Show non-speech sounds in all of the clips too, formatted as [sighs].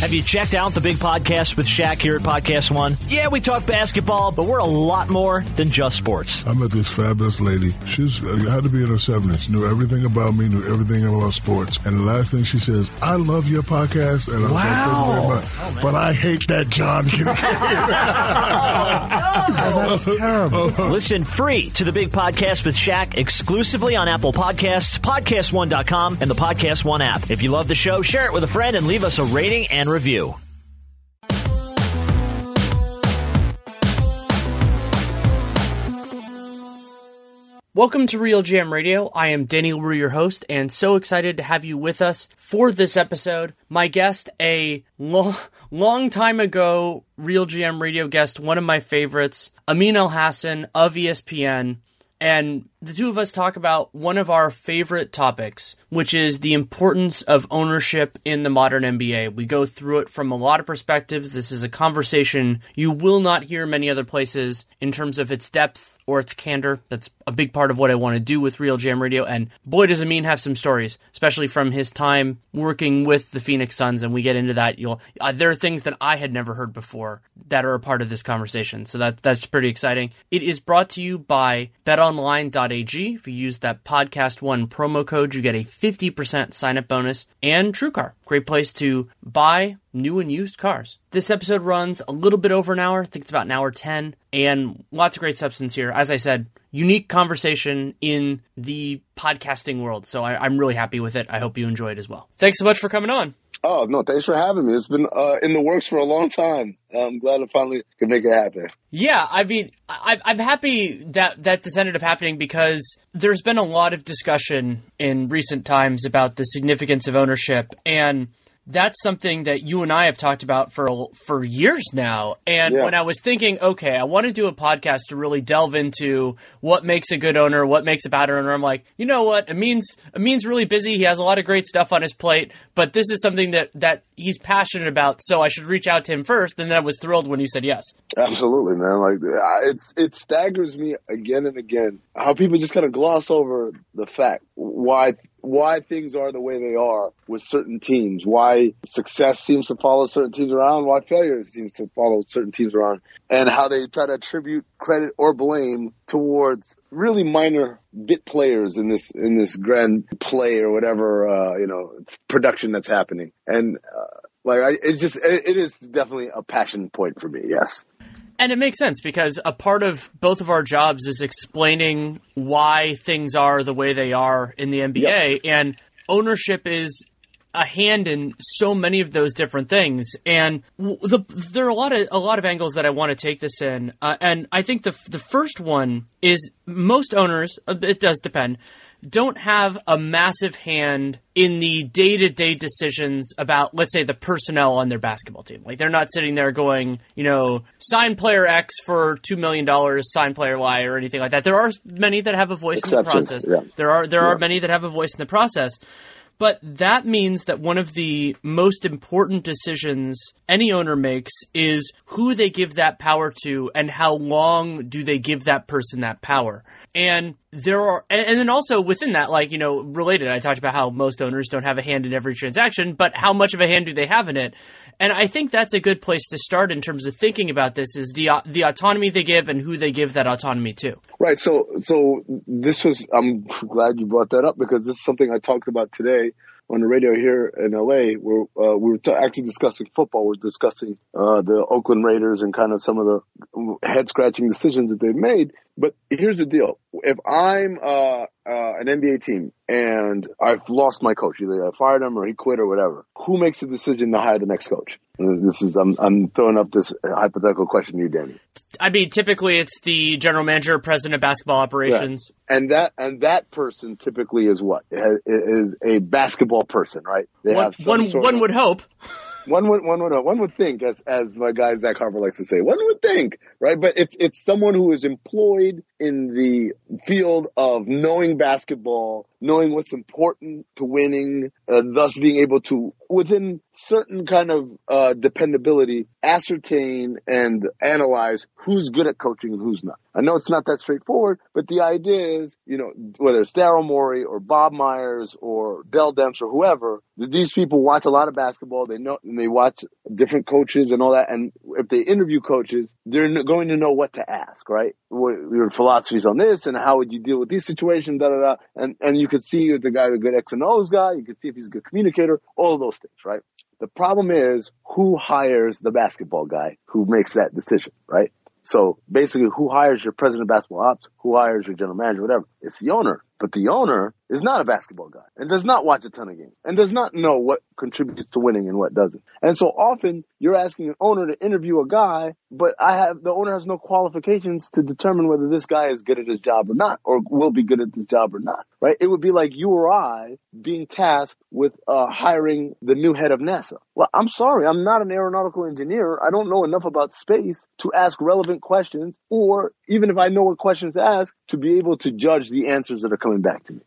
Have you checked out the big podcast with Shaq here at Podcast One? Yeah, we talk basketball, but we're a lot more than just sports. I met this fabulous lady. She's uh, had to be in her 70s, knew everything about me, knew everything about sports. And the last thing she says, I love your podcast. And I Wow. like, "Thank very much." but I hate that John [laughs] [laughs] That's terrible. Listen free to the big podcast with Shaq exclusively on Apple Podcasts, podcast1.com, and the Podcast One app. If you love the show, share it with a friend and leave us a rating and review. Welcome to RealGM Radio. I am Danny Leroux, your host, and so excited to have you with us for this episode. My guest, a long, long time ago Real GM Radio guest, one of my favorites, Amin Elhassan of ESPN. And the two of us talk about one of our favorite topics, which is the importance of ownership in the modern NBA. We go through it from a lot of perspectives. This is a conversation you will not hear many other places in terms of its depth or its candor. That's a big part of what I want to do with RealGM Radio. And boy, does Amin have some stories, especially from his time working with the Phoenix Suns. And we get into that. You'll uh, there are things that I had never heard before that are a part of this conversation. So that that's pretty exciting. It is brought to you by BetOnline.ag. If you use that podcast one promo code, you get a 50% sign up bonus and TrueCar. Great place to buy new and used cars. This episode runs a little bit over an hour. I think it's about an hour 10 and lots of great substance here. As I said, unique conversation in the podcasting world. So I, I'm really happy with it. I hope you enjoy it as well. Thanks so much for coming on. Oh no, thanks for having me. It's been uh, in the works for a long time. I'm glad I finally could make it happen. Yeah, I mean, I, I'm happy that that this ended up happening because there's been a lot of discussion in recent times about the significance of ownership, and that's something that you and I have talked about for for years now. And Yeah. when I was thinking, okay, I want to do a podcast to really delve into what makes a good owner, what makes a bad owner, I'm like, you know what? Amin's Amin's really busy. He has a lot of great stuff on his plate, but this is something that that he's passionate about. So I should reach out to him first. And then I was thrilled when you said yes. Absolutely, man. Like it's it staggers me again and again how people just kind of gloss over the fact why why things are the way they are with certain teams, why success seems to follow certain teams around, why failure seems to follow certain teams around, and how they try to attribute credit or blame towards really minor bit players in this in this grand play or whatever uh, you know production that's happening. And uh, like I, it's just it, it is definitely a passion point for me. Yes. And it makes sense because a part of both of our jobs is explaining why things are the way they are in the NBA, and ownership is a hand in so many of those different things. And the, there are a lot of a lot of angles that I want to take this in, uh, and I think the the first one is most owners. uh, It does depend. Don't have a massive hand in the day to day decisions about, let's say, the personnel on their basketball team. Like, they're not sitting there going, you know, sign player X for $2 million, sign player Y, or anything like that. There are many that have a voice in the process. yeah. There are, there are many that have a voice in the process. But that means that one of the most important decisions any owner makes is who they give that power to and how long do they give that person that power. And there are, and then also within that, like, you know, related, I talked about how most owners don't have a hand in every transaction, but how much of a hand do they have in it? And I think that's a good place to start in terms of thinking about this is the, uh, the autonomy they give and who they give that autonomy to. Right. So, so this was, I'm glad you brought that up because this is something I talked about today on the radio here in LA where, uh, we were t- actually discussing football. We're discussing, uh, the Oakland Raiders and kind of some of the head scratching decisions that they've made But here's the deal: if I'm uh, uh, an NBA team and I've lost my coach, either I fired him or he quit or whatever, who makes the decision to hire the next coach? This is I'm, I'm throwing up this hypothetical question to you, Danny. I mean, typically it's the general manager, president of basketball operations, yeah. and that and that person typically is what is a basketball person, right? They one, one, one of, would hope. One would one would one would think, as as my guy Zach Harper likes to say, one would think, right? But it's it's someone who is employed in the field of knowing basketball, knowing what's important to winning, uh, thus being able to, within certain kind of uh, dependability, ascertain and analyze who's good at coaching and who's not. I know it's not that straightforward, but the idea is, you know, whether it's Daryl Morey or Bob Myers or Dell Demps or whoever, these people watch a lot of basketball. They know, and they watch different coaches and all that. And if they interview coaches, they're going to know what to ask, right? What, your philosophies on this and how would you deal with these situations, da da da. And, and you could see if the guy a good X and O's guy. You could see if he's a good communicator, all of those things, right? The problem is who hires the basketball guy who makes that decision, right? So basically, who hires your president of basketball ops? Who hires your general manager? Whatever. It's the owner. But the owner is not a basketball guy and does not watch a ton of games and does not know what contributes to winning and what doesn't. And so often you're asking an owner to interview a guy, but I have, the owner has no qualifications to determine whether this guy is good at his job or not, or will be good at this job or not, right? It would be like you or I being tasked with uh, hiring the new head of NASA. Well, I'm sorry, I'm not an aeronautical engineer. I don't know enough about space to ask relevant questions, or even if I know what questions to ask, to be able to judge the answers that are coming back to me.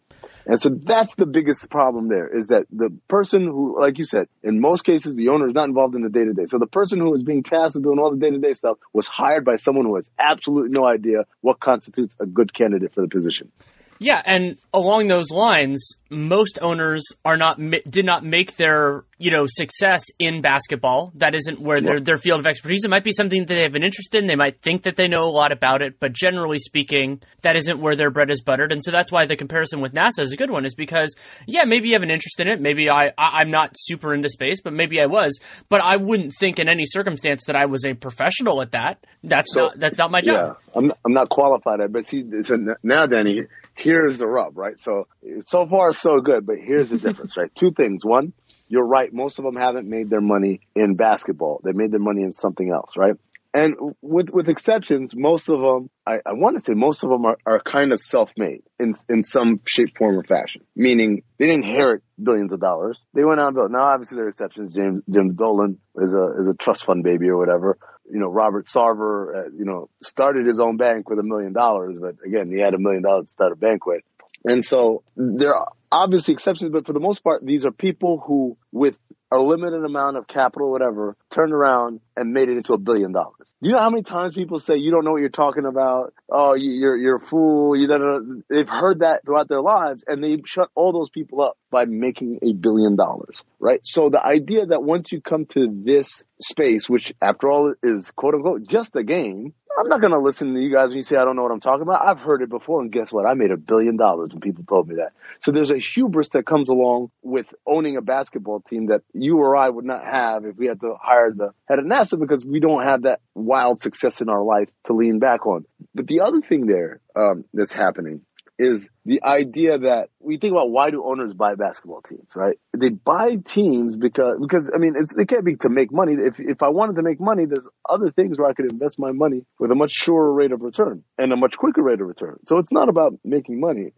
And so that's the biggest problem there is that the person who, like you said, in most cases, the owner is not involved in the day to day. So the person who is being tasked with doing all the day to day stuff was hired by someone who has absolutely no idea what constitutes a good candidate for the position. Yeah, and along those lines, most owners are not did not make their you know success in basketball. That isn't where their their field of expertise. It might be something that they have an interest in. They might think that they know a lot about it, but generally speaking, that isn't where their bread is buttered. And so that's why the comparison with NASA is a good one. Is because yeah, maybe you have an interest in it. Maybe I, I am not super into space, but maybe I was. But I wouldn't think in any circumstance that I was a professional at that. That's so, not that's not my job. Yeah, I'm I'm not qualified at. But see, so now, Danny, here's the rub, right? So so far so good, but here's the [laughs] difference, right? Two things. One, you're right. Most of them haven't made their money in basketball. They made their money in something else, right? And with with exceptions, most of them, I, I want to say most of them are, are kind of self-made in in some shape, form, or fashion. Meaning they didn't inherit billions of dollars. They went out and built. Now, obviously, there are exceptions. James Jim Dolan is a is a trust fund baby or whatever. You know, Robert Sarver, uh, you know, started his own bank with a million dollars, but again, he had a million dollars to start a bank with. And so there are obviously exceptions, but for the most part, these are people who, with a limited amount of capital, whatever, turned around and made it into a billion dollars. Do you know how many times people say you don't know what you're talking about? Oh, you're you're a fool. You don't. They've heard that throughout their lives, and they shut all those people up by making a billion dollars, right? So the idea that once you come to this space, which after all is quote unquote just a game, I'm not going to listen to you guys when you say I don't know what I'm talking about. I've heard it before, and guess what? I made a billion dollars, and people told me that. So there's a hubris that comes along with owning a basketball team that you or I would not have if we had to hire the head of NASA because we don't have that wild success in our life to lean back on. But the other thing there um, that's happening is the idea that we think about why do owners buy basketball teams, right? They buy teams because, because I mean, it can't be to make money. If, if I wanted to make money, there's other things where I could invest my money with a much surer rate of return and a much quicker rate of return. So it's not about making money.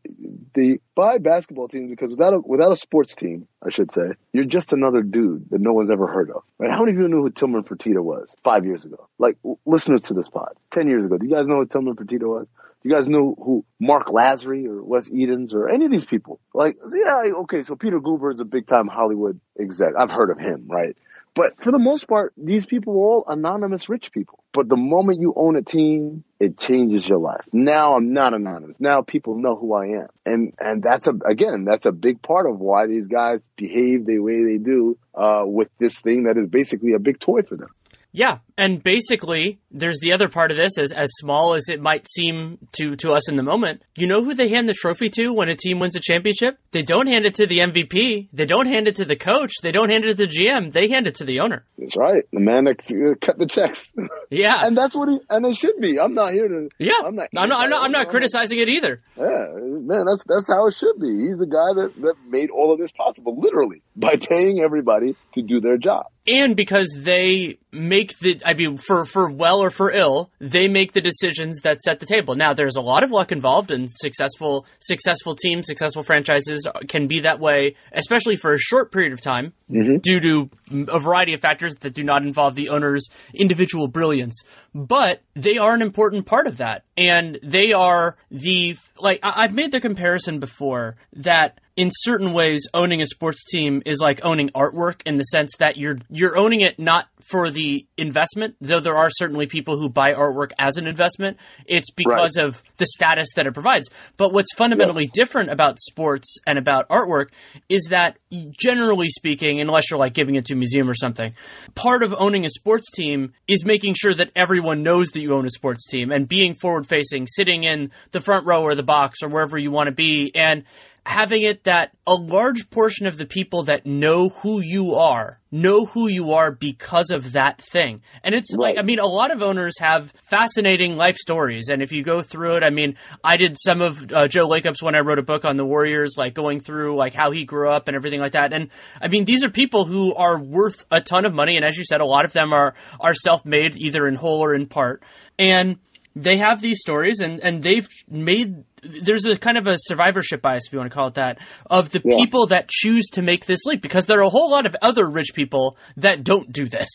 They buy basketball teams because without a, without a sports team, I should say, you're just another dude that no one's ever heard of, right? How many of you knew who Tillman Fertitta was five years ago? Like listeners to this pod, 10 years ago. Do you guys know who Tillman Fertitta was? You guys know who Mark Lasry or Wes Edens or any of these people? Like, yeah, okay, so Peter Guber is a big time Hollywood exec. I've heard of him, right? But for the most part, these people are all anonymous rich people. But the moment you own a team, it changes your life. Now I'm not anonymous. Now people know who I am. And, and that's a, again, that's a big part of why these guys behave the way they do, uh, with this thing that is basically a big toy for them. Yeah, and basically, there's the other part of this, as as small as it might seem to to us in the moment. You know who they hand the trophy to when a team wins a championship? They don't hand it to the MVP. They don't hand it to the coach. They don't hand it to the GM. They hand it to the owner. That's right. The man that uh, cut the checks. [laughs] Yeah, and that's what he and it should be. I'm not here to. yeah. I'm not. I'm not. I'm not, I'm not criticizing it either. Yeah, man, that's that's how it should be. He's the guy that that made all of this possible, literally by paying everybody to do their job. And because they make the i mean for for well or for ill they make the decisions that set the table. Now there's a lot of luck involved and successful successful teams successful franchises can be that way especially for a short period of time mm-hmm. due to a variety of factors that do not involve the owner's individual brilliance. But they are an important part of that and they are the like I- i've made the comparison before that in certain ways owning a sports team is like owning artwork in the sense that you're you're owning it not for the investment though there are certainly people who buy artwork as an investment. It's because of the status that it provides. But what's fundamentally Yes. different about sports and about artwork is that generally speaking unless you're like giving it to a museum or something part of owning a sports team is making sure that everyone knows that you own a sports team and being forward facing sitting in the front row or the box or wherever you want to be. And having it that a large portion of the people that know who you are know who you are because of that thing. And it's like, I mean, a lot of owners have fascinating life stories. And if you go through it, I mean, I did some of uh, Joe Lacob's when I wrote a book on the Warriors, like going through like how he grew up and everything like that. And I mean, these are people who are worth a ton of money. And as you said, a lot of them are, are self-made either in whole or in part. And they have these stories and, and they've made there's a kind of a survivorship bias if you want to call it that of the Yeah. people that choose to make this leap because there are a whole lot of other rich people that don't do this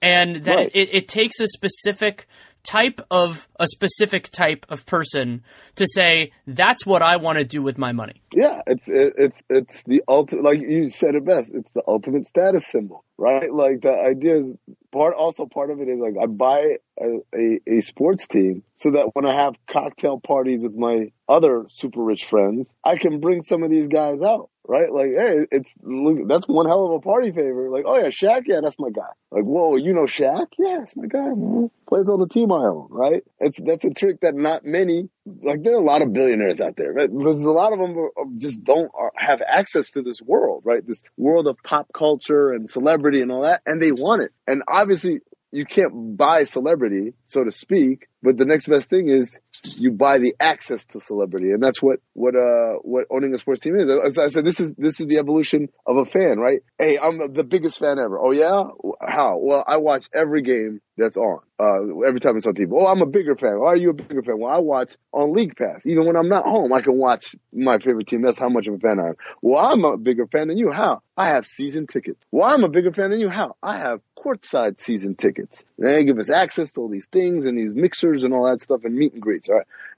and that Right. it, it takes a specific type of a specific type of person to say that's what I want to do with my money. Yeah, it's it's it's the ultimate. Like you said it best. It's the ultimate status symbol, right? Like the idea is part. Also, part of it is like I buy a, a, a sports team so that when I have cocktail parties with my other super rich friends, I can bring some of these guys out. Right? Like, hey, it's look. That's one hell of a party favor. Like, oh yeah, Shaq. Yeah, that's my guy. Like, whoa, you know Shaq? Yeah, that's my guy. Man. Plays on the team I own. Right? It's that's a trick that not many like there are a lot of billionaires out there, right? Because a lot of them just don't are, have access to this world, right? This world of pop culture and celebrity and all that, and they want it. And obviously, you can't buy celebrity, so to speak. But the next best thing is you buy the access to celebrity, and that's what what uh what owning a sports team is. As I said, this is this is the evolution of a fan, right? Hey, I'm the biggest fan ever. Oh yeah, how? Well, I watch every game that's on. Uh, every time it's on TV. Oh, I'm a bigger fan. Why are you a bigger fan? Well, I watch on League Pass. Even when I'm not home, I can watch my favorite team. That's how much of a fan I am. Well, I'm a bigger fan than you. How? I have season tickets. Well, I'm a bigger fan than you. How? I have courtside season tickets. They give us access to all these things and these mixers and all that stuff and meet and greets.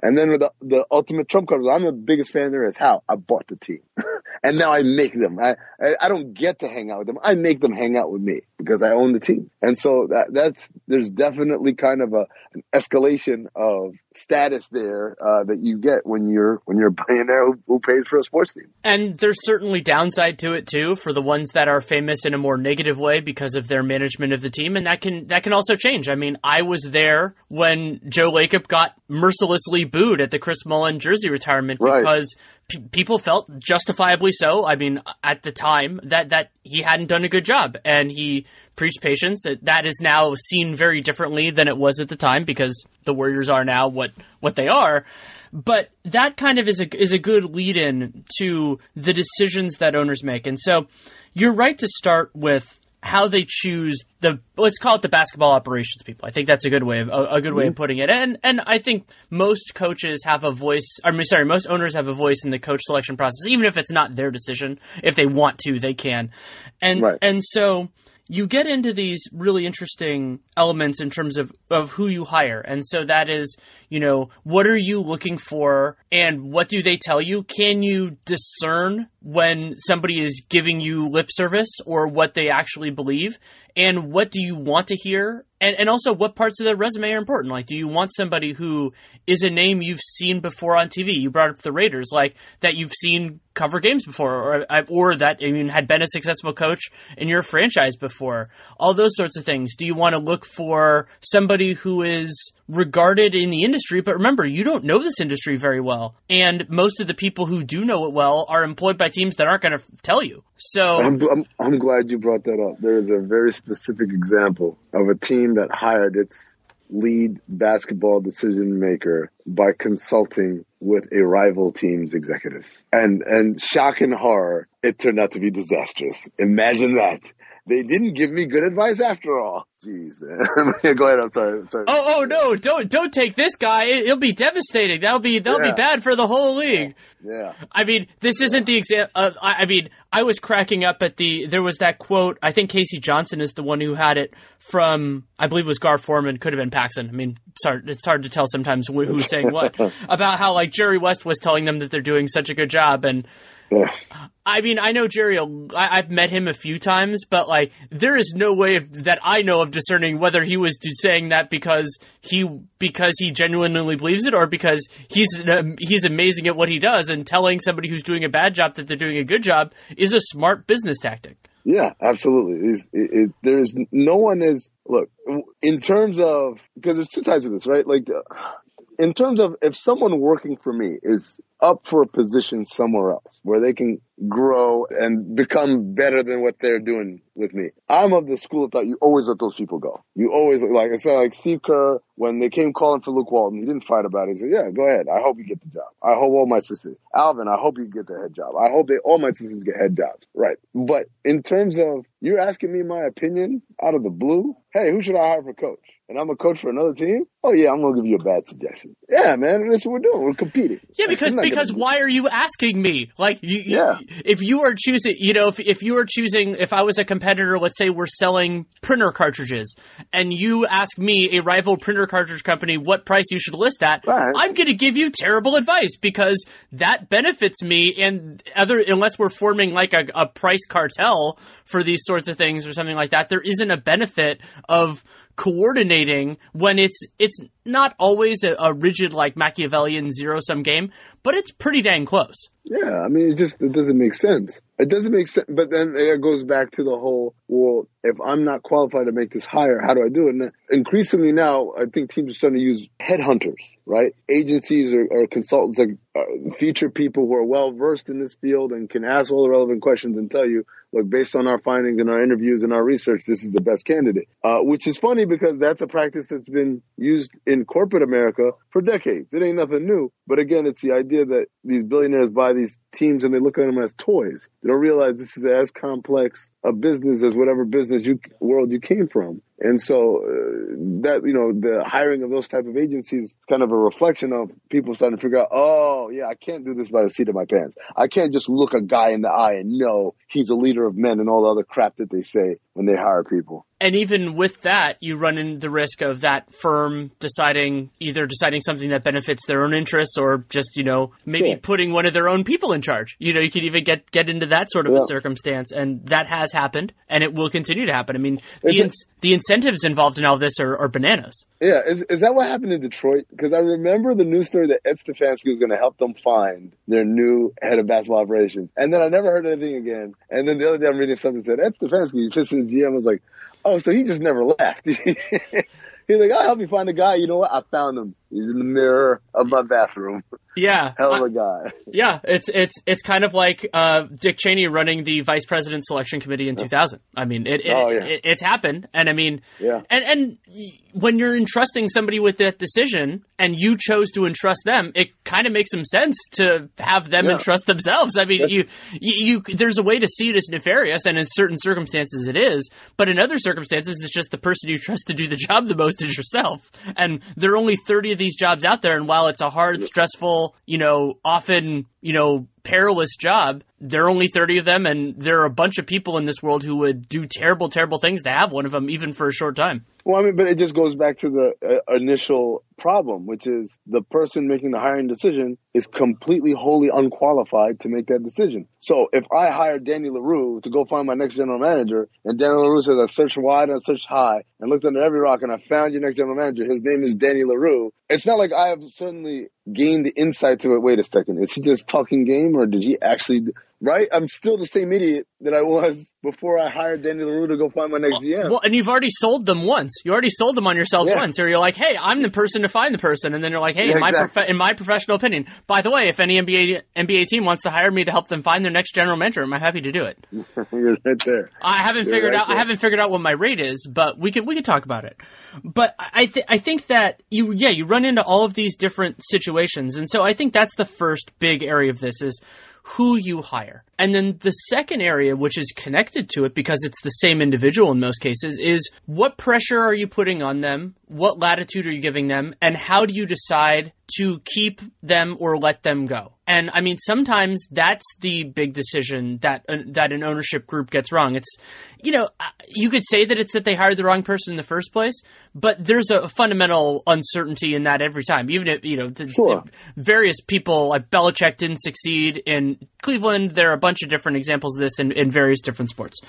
And then with the, the ultimate trump card, I'm the biggest fan there is. How? I bought the team. [laughs] and now I make them. I, I I don't get to hang out with them. I make them hang out with me because I own the team. And so that that's there's definitely kind of a an escalation of status there uh, that you get when you're when you're a billionaire who, who pays for a sports team. And there's certainly downside to it too for the ones that are famous in a more negative way because of their management of the team, and that can that can also change. I mean, I was there when Joe Lacob got mercilessly booed at the Chris Mullin jersey retirement Right. because p- people felt justifiably so. I mean, at the time that that he hadn't done a good job, and he preached patience. That is now seen very differently than it was at the time because the Warriors are now what what they are. But that kind of is a is a good lead in to the decisions that owners make. And so you're right to start with how they choose the let's call it the basketball operations people. I think that's a good way of a, a good way of mm-hmm. putting it. And and I think most coaches have a voice. I mean, sorry, most owners have a voice in the coach selection process, even if it's not their decision. If they want to, they can. And Right. and so you get into these really interesting elements in terms of, of who you hire. And so that is, you know, what are you looking for and what do they tell you? Can you discern when somebody is giving you lip service or what they actually believe and what do you want to hear? And, and also what parts of their resume are important? Like do you want somebody who is a name you've seen before on tv you brought up the raiders like that you've seen cover games before or, uh, or that I mean, had been a successful coach in your franchise before. All those sorts of things. Do you want to look for somebody who is regarded in the industry but remember you don't know this industry very well and most of the people who do know it well are employed by teams that aren't going to tell you so I'm, I'm, I'm glad you brought that up. There is a very specific example of a team that hired its lead basketball decision maker by consulting with a rival team's executive. And, and shock and horror, it turned out to be disastrous. Imagine that. They didn't give me good advice after all. Jeez, man. [laughs] Go ahead. I'm sorry. I'm sorry. Oh, oh no! Don't don't take this guy. It, will be devastating. That'll be that'll Yeah. be bad for the whole league. Yeah. I mean, this isn't the example. Uh, I, I mean, I was cracking up at the. There was that quote. I think K.C. Johnson is the one who had it from. I believe it was Gar Forman. Could have been Paxson. I mean, it's hard. It's hard to tell sometimes who's saying what [laughs] about how like Jerry West was telling them that they're doing such a good job and. [sighs] I mean, I know Jerry. I, I've met him a few times, but like, there is no way that I know of discerning whether he was saying that because he because he genuinely believes it, or because he's an- he's amazing at what he does, and telling somebody who's doing a bad job that they're doing a good job is a smart business tactic. Yeah, absolutely. It, it, there's no one is look in terms of because there's two types of this, right? Like uh, in terms of if someone working for me is up for a position somewhere else where they can grow and become better than what they're doing with me. I'm of the school of thought you always let those people go. You always like I said, like Steve Kerr when they came calling for Luke Walton, he didn't fight about it. He said, "Yeah, go ahead. I hope you get the job. I hope all my sisters, Alvin, I hope you get the head job. I hope they all my sisters get head jobs. Right. But in terms of you're asking me my opinion out of the blue, hey, who should I hire for coach? And I'm a coach for another team. Oh yeah, I'm gonna give you a bad suggestion. Yeah, man, that's what we're doing. We're competing. Yeah, because because why are you asking me? Like, you, you- Yeah. if you are choosing, you know, if if you are choosing, if I was a competitor, let's say we're selling printer cartridges, and you ask me, a rival printer cartridge company, what price you should list at, Right. I'm going to give you terrible advice because that benefits me, and other unless we're forming like a, a price cartel for these sorts of things or something like that, there isn't a benefit of coordinating when it's it's not always a, a rigid like Machiavellian zero sum game, but it's pretty dang close. Yeah, I mean, it just it doesn't make sense. It doesn't make sense. But then it goes back to the whole, well, if I'm not qualified to make this hire, how do I do it? And increasingly now, I think teams are starting to use headhunters, right? Agencies or, or consultants like uh, feature people who are well versed in this field and can ask all the relevant questions and tell you, look, based on our findings and our interviews and our research, this is the best candidate. Uh, which is funny because that's a practice that's been used in corporate America for decades. It ain't nothing new. But again, it's the idea that these billionaires buy these teams and they look at them as toys. They don't realize this is as complex a business as whatever business you world you came from. And so uh, that you know the hiring of those type of agencies is kind of a reflection of people starting to figure out, oh yeah, I can't do this by the seat of my pants. I can't just look a guy in the eye and know he's a leader of men and all the other crap that they say when they hire people. And even with that, you run into the risk of that firm deciding either deciding something that benefits their own interests or just, you know, maybe Sure. putting one of their own people in charge. You know, you could even get get into that sort of a circumstance and that has happened and it will continue to happen. I mean, the a- the incentives involved in all this are, are bananas. Yeah, is, is that what happened in Detroit? Because I remember the news story that Ed Stefanski was going to help them find their new head of basketball operations, and then I never heard anything again. And then the other day I'm reading something that said Ed Stefanski, just his GM, was like, "Oh, so he just never left." [laughs] He's like, "I'll help you find a guy." You know what? I found him. He's in the mirror of my bathroom. Yeah. Hell of a guy. Yeah, it's it's it's kind of like uh, Dick Cheney running the vice president selection committee in 2000. I mean, it, it, Oh, yeah. it it's happened, and I mean, Yeah. and and when you're entrusting somebody with that decision, and you chose to entrust them, it kind of makes some sense to have them Yeah. entrust themselves. I mean, you, you you there's a way to see it as nefarious, and in certain circumstances it is, but in other circumstances it's just the person you trust to do the job the most is yourself, and there are only 30 of these jobs out there, and while it's a hard, stressful, you know, often you know perilous job there are only 30 of them, and there are a bunch of people in this world who would do terrible, terrible things to have one of them, even for a short time. Well, I mean, but it just goes back to the uh, initial problem, which is the person making the hiring decision is completely, wholly unqualified to make that decision. So if I hire Danny Leroux to go find my next general manager, and Danny Leroux says I searched wide and I searched high and looked under every rock and I found your next general manager, his name is Danny Leroux, It's not like I have suddenly gained the insight to it. Wait a second, is he just talking game or did he actually? Right, I'm still the same idiot that I was before I hired Danny Leroux to go find my next GM. Well, and you've already sold them once. You already sold them on yourselves Yeah. once. Or you're like, hey, I'm the person to find the person, and then you're like, hey, Yeah, in my exactly. prof- in my professional opinion, by the way, if any NBA NBA team wants to hire me to help them find their next general manager, I'm happy to do it. [laughs] You're right there. I haven't You're figured right out. I haven't figured out what my rate is, but we could we could talk about it. But I th- I think that you yeah you run into all of these different situations, and so I think that's the first big area of this is who you hire. And then the second area, which is connected to it because it's the same individual in most cases, is what pressure are you putting on them? What latitude are you giving them? And how do you decide to keep them or let them go? And I mean, sometimes that's the big decision that uh, that an ownership group gets wrong. It's, you know, uh, you could say that it's that they hired the wrong person in the first place, but there's a fundamental uncertainty in that every time. Even if you know, the, Sure. the various people like Belichick didn't succeed in Cleveland. There are a bunch of different examples of this in, in various different sports,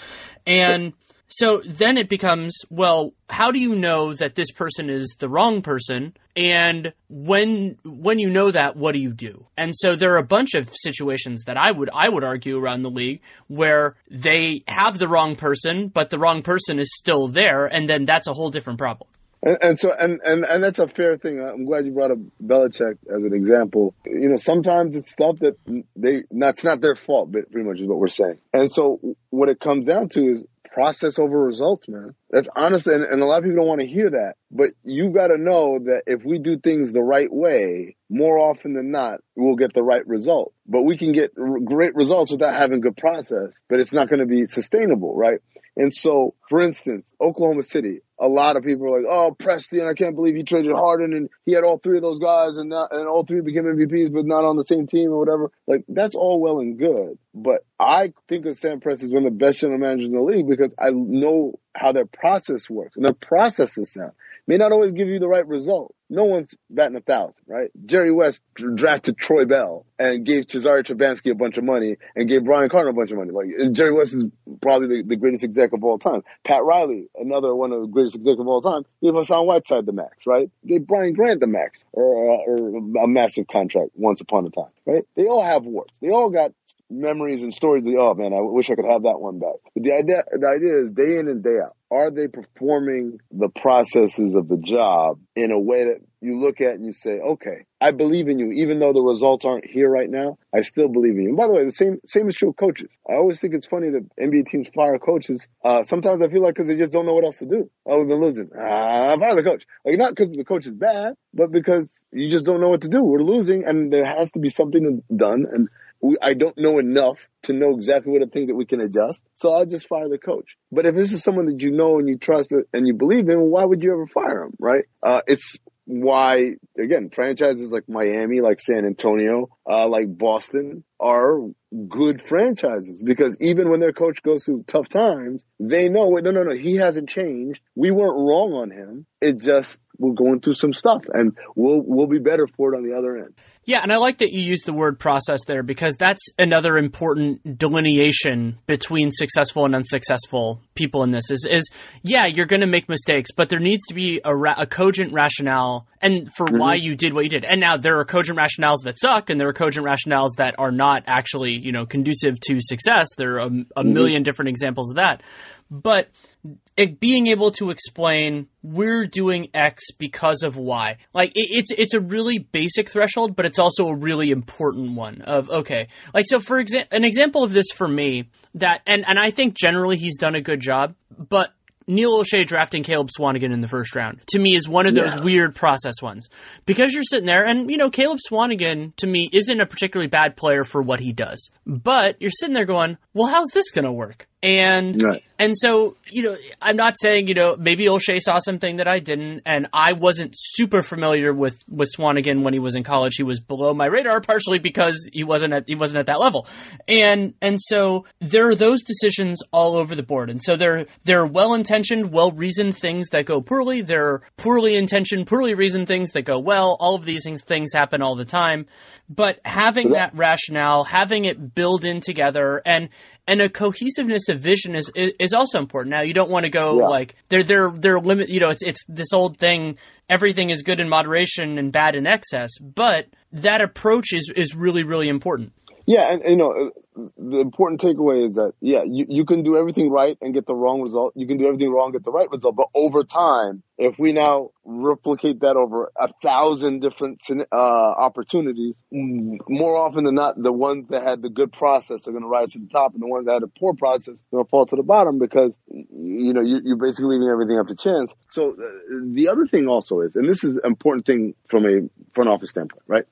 and. So then it becomes, well, how do you know that this person is the wrong person? And when when you know that, what do you do? And so there are a bunch of situations that I would I would argue around the league where they have the wrong person, but the wrong person is still there, and then that's a whole different problem. And, and so, and, and, and that's a fair thing. I'm glad you brought up Belichick as an example. You know, sometimes it's stuff that they, that's not their fault, but pretty much is what we're saying. And so what it comes down to is process over results, man. That's honest. And, and a lot of people don't want to hear that, but you got to know that if we do things the right way, more often than not, we'll get the right result. But we can get r- great results without having good process, but it's not going to be sustainable, right? And so, for instance, Oklahoma City, a lot of people are like, "Oh, Presti, I can't believe he traded Harden and he had all three of those guys and not, and all three became MVPs, but not on the same team or whatever." Like that's all well and good, but I think of Sam Presti as one of the best general managers in the league because I know how their process works and their process is sound. May not always give you the right result. No one's batting a thousand, right? Jerry West drafted Troy Bell and gave Cesare Trabansky a bunch of money and gave Brian Cardinal a bunch of money. Like Jerry West is probably the, the greatest exec of all time. Pat Riley, another one of the greatest execs of all time, gave Hassan Whiteside the max, right? Gave Brian Grant the max or, uh, or a massive contract once upon a time, right? They all have warts. They all got memories and stories that, oh man, I wish I could have that one back. But the idea, the idea is day in and day out. Are they performing the processes of the job in a way that you look at and you say, okay, I believe in you, even though the results aren't here right now. I still believe in you. And by the way, the same same is true of coaches. I always think it's funny that NBA teams fire coaches. Uh, sometimes I feel like because they just don't know what else to do. Oh, we've been losing. Ah, fire the coach. Like not because the coach is bad, but because you just don't know what to do. We're losing, and there has to be something done. And we, I don't know enough to know exactly what are things that we can adjust. So I'll just fire the coach. But if this is someone that you know and you trust and you believe in, why would you ever fire him, right? Uh, it's why, again, franchises like Miami, like San Antonio, uh, like Boston are good franchises because even when their coach goes through tough times, they know, wait, no, no, no, he hasn't changed. We weren't wrong on him. It just, we're going through some stuff and we'll, we'll be better for it on the other end. Yeah, and I like that you use the word process there because that's another important delineation between successful and unsuccessful people in this. Is is yeah, you're going to make mistakes, but there needs to be a, ra- a cogent rationale and for why mm-hmm. you did what you did. And now there are cogent rationales that suck, and there are cogent rationales that are not actually you know conducive to success. There are a, a mm-hmm. million different examples of that, but it, being able to explain we're doing X because of Y. Like it, it's it's a really basic threshold, but it's also a really important one. Of okay, like so for example, an example of this for me that and and I think generally he's done a good job, but. Neil Olshey drafting Caleb Swanigan in the first round to me is one of those Yeah. weird process ones because you're sitting there and you know Caleb Swanigan to me isn't a particularly bad player for what he does, but you're sitting there going, well, how's this going to work? And Right. and so, you know, I'm not saying, you know, maybe Olshey saw something that I didn't, and I wasn't super familiar with, with Swanigan when he was in college. He was below my radar, partially because he wasn't at he wasn't at that level. And and so there are those decisions all over the board. And so there there are well intentioned, well reasoned things that go poorly. There are poorly intentioned, poorly reasoned things that go well. All of these things things happen all the time. But having that rationale, having it build in together and and a cohesiveness of vision is is, also important. Now you don't want to go Yeah. like they're they're they're limit. You know, it's it's this old thing. Everything is good in moderation and bad in excess. But that approach is is really really important. Yeah, and, you know, the important takeaway is that yeah, you, you can do everything right and get the wrong result. You can do everything wrong, and get the right result. But over time, if we now replicate that over a thousand different uh, opportunities, more often than not, the ones that had the good process are going to rise to the top, and the ones that had a poor process are going to fall to the bottom because you know you, you're basically leaving everything up to chance. So uh, the other thing also is, and this is an important thing from a front office standpoint, right?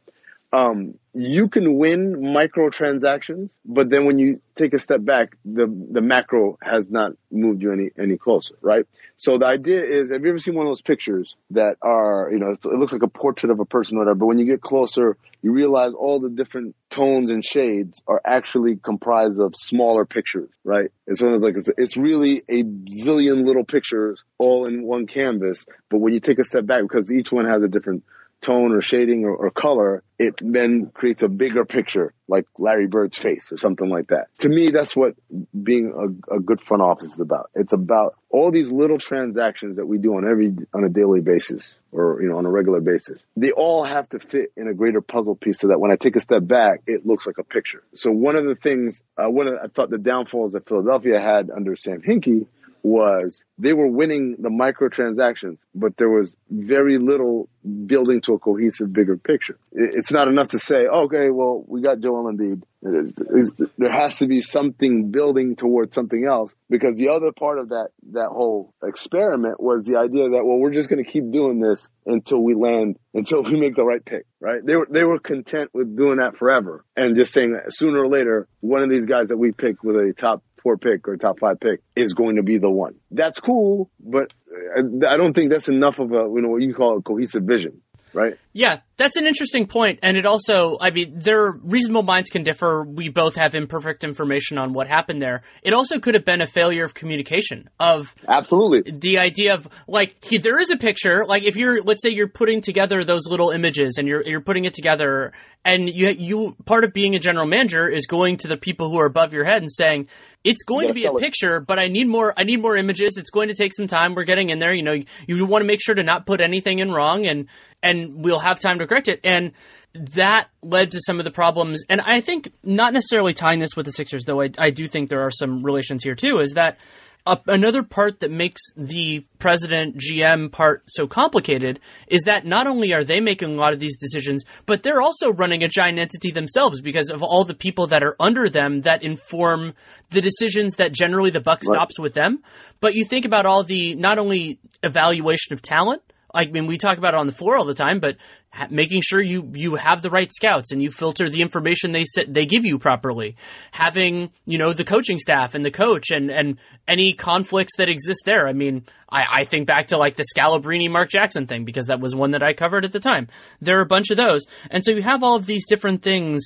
Um, you can win microtransactions, but then when you take a step back, the the macro has not moved you any any closer, right? So the idea is, have you ever seen one of those pictures that are, you know, it looks like a portrait of a person or whatever, but when you get closer, you realize all the different tones and shades are actually comprised of smaller pictures, right? It's like it's, it's really a zillion little pictures all in one canvas, but when you take a step back, because each one has a different tone or shading or, or color, it then creates a bigger picture, like Larry Bird's face or something like that. To me, that's what being a, a good front office is about. It's about all these little transactions that we do on every on a daily basis or you know on a regular basis. They all have to fit in a greater puzzle piece so that when I take a step back, it looks like a picture. So one of the things, uh, one of I thought the downfalls that Philadelphia had under Sam Hinkie was they were winning the microtransactions, but there was very little building to a cohesive, bigger picture. It's not enough to say, okay, well, we got Joel Embiid. There has to be something building towards something else because the other part of that, that whole experiment was the idea that, well, we're just going to keep doing this until we land, until we make the right pick, right? They were, they were content with doing that forever and just saying that sooner or later, one of these guys that we pick with a top four pick or top five pick is going to be the one. That's cool, but I don't think that's enough of a, you know, what you call a cohesive vision, right? Yeah, that's an interesting point, and it also, I mean, there reasonable minds can differ. We both have imperfect information on what happened there. It also could have been a failure of communication of Absolutely. the idea of like he, there is a picture. Like if you're, let's say you're putting together those little images and you're you're putting it together, and you you part of being a general manager is going to the people who are above your head and saying. It's going to be a sell it. picture, but I need more. I need more images. It's going to take some time. We're getting in there. You know, you, you want to make sure to not put anything in wrong, and and we'll have time to correct it. And that led to some of the problems. And I think not necessarily tying this with the Sixers, though I, I do think there are some relations here too, is that uh, another part that makes the president GM part so complicated is that not only are they making a lot of these decisions, but they're also running a giant entity themselves because of all the people that are under them that inform the decisions that generally the buck stops with them. But you think about all the not only evaluation of talent, I mean, we talk about it on the floor all the time, but ha- making sure you you have the right scouts and you filter the information they sit, they give you properly. Having you know the coaching staff and the coach and and any conflicts that exist there. I mean, I, I think back to like the Scalabrine Mark Jackson thing because that was one that I covered at the time. There are a bunch of those, and so you have all of these different things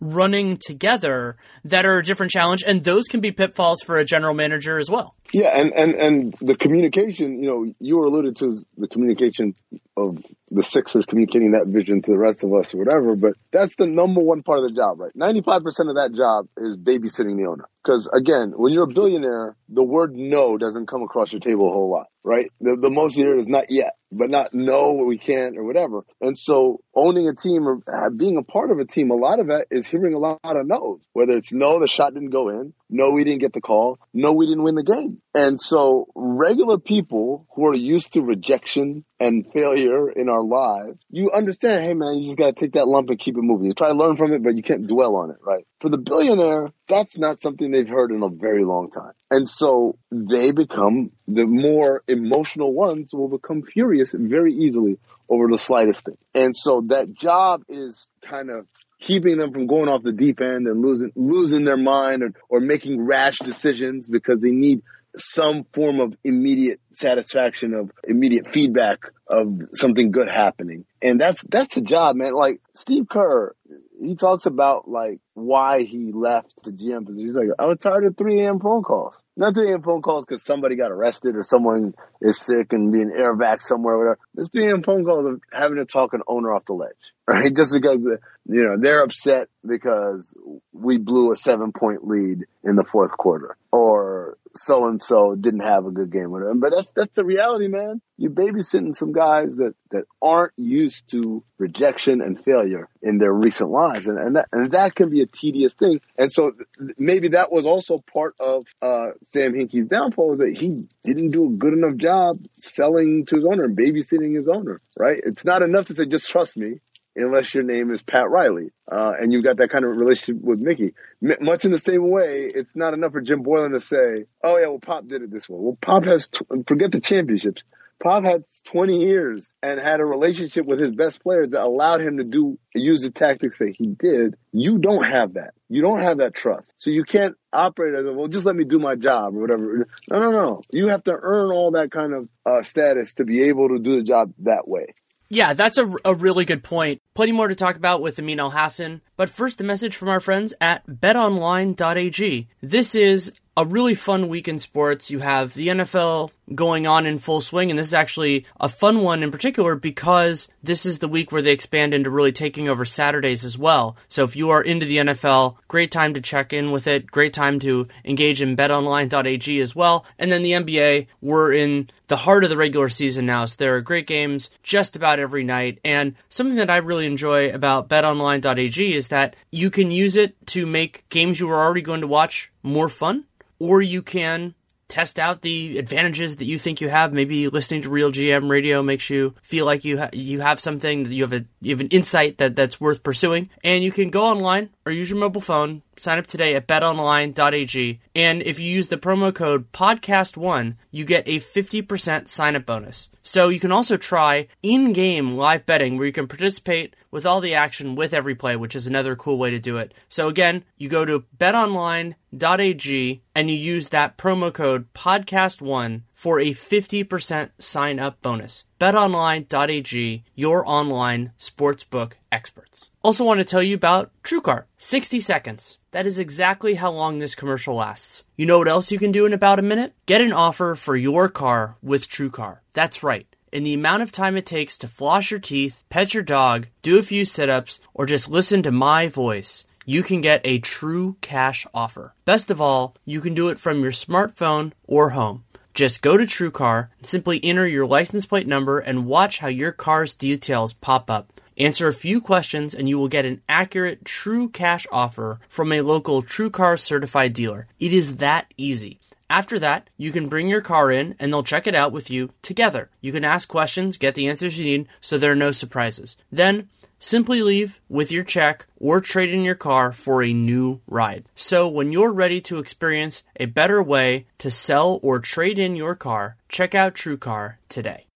running together that are a different challenge, and those can be pitfalls for a general manager as well. Yeah, and, and, and the communication, you know, you were alluded to the communication of the Sixers communicating that vision to the rest of us or whatever, but that's the number one part of the job, right? 95% of that job is babysitting the owner. Because again, when you're a billionaire, the word no doesn't come across your table a whole lot, right? The, the most you hear is not yet, but not no, we can't, or whatever. And so owning a team or being a part of a team, a lot of that is hearing a lot of no's, whether it's no, the shot didn't go in, no, we didn't get the call, no, we didn't win the game. And so regular people who are used to rejection and failure in our lives, you understand, hey man, you just gotta take that lump and keep it moving. You try to learn from it, but you can't dwell on it, right? For the billionaire, that's not something they've heard in a very long time. And so they become, the more emotional ones will become furious very easily over the slightest thing. And so that job is kind of keeping them from going off the deep end and losing losing their mind or, or making rash decisions because they need some form of immediate satisfaction of immediate feedback of something good happening. And that's, that's a job, man. Like Steve Kerr, he talks about like why he left the GM position. He's like, I was tired of 3 a.m. phone calls. Not 3 a.m. phone calls because somebody got arrested or someone is sick and being air vac somewhere or whatever. It's 3 a.m. phone calls of having to talk an owner off the ledge, [laughs] right? Just because, you know, they're upset because we blew a seven point lead in the fourth quarter or so and so didn't have a good game him. But that's that's the reality, man. You're babysitting some guys that, that aren't used to rejection and failure in their recent lives. And, and that, and that can be a tedious thing. And so maybe that was also part of, uh, Sam Hinkie's downfall is that he didn't do a good enough job selling to his owner and babysitting his owner, right? It's not enough to say, just trust me unless your name is Pat Riley, uh, and you've got that kind of relationship with Micky. M- much in the same way, it's not enough for Jim Boylan to say, "Oh yeah, well Pop did it this way." Well, Pop has t- forget the championships. Pop had 20 years and had a relationship with his best players that allowed him to do use the tactics that he did. You don't have that. You don't have that trust. So you can't operate as a, well. Just let me do my job or whatever. No, no, no. You have to earn all that kind of uh, status to be able to do the job that way. Yeah, that's a, a really good point. Plenty more to talk about with Amin Elhassan, but first a message from our friends at betonline.ag. This is a really fun week in sports. You have the NFL going on in full swing, and this is actually a fun one in particular because this is the week where they expand into really taking over Saturdays as well. So if you are into the NFL, great time to check in with it, great time to engage in betonline.ag as well. And then the NBA, we're in the heart of the regular season now, so there are great games just about every night. And something that I really enjoy about betonline.ag is that you can use it to make games you were already going to watch more fun or you can test out the advantages that you think you have. Maybe listening to RealGM Radio makes you feel like you ha- you have something that you have a you have an insight that that's worth pursuing. And you can go online or use your mobile phone, sign up today at betonline.ag, and if you use the promo code podcast1, you get a 50% sign up bonus. So you can also try in-game live betting where you can participate with all the action with every play, which is another cool way to do it. So again, you go to betonline.ag and you use that promo code podcast1 for a 50% sign up bonus. BetOnline.ag, your online sportsbook experts. Also, want to tell you about TrueCar 60 seconds. That is exactly how long this commercial lasts. You know what else you can do in about a minute? Get an offer for your car with TrueCar. That's right. In the amount of time it takes to floss your teeth, pet your dog, do a few sit ups, or just listen to my voice you can get a true cash offer. Best of all, you can do it from your smartphone or home. Just go to TrueCar and simply enter your license plate number and watch how your car's details pop up. Answer a few questions and you will get an accurate true cash offer from a local TrueCar certified dealer. It is that easy. After that, you can bring your car in and they'll check it out with you together. You can ask questions, get the answers you need so there are no surprises. Then Simply leave with your check or trade in your car for a new ride. So when you're ready to experience a better way to sell or trade in your car, check out TrueCar today.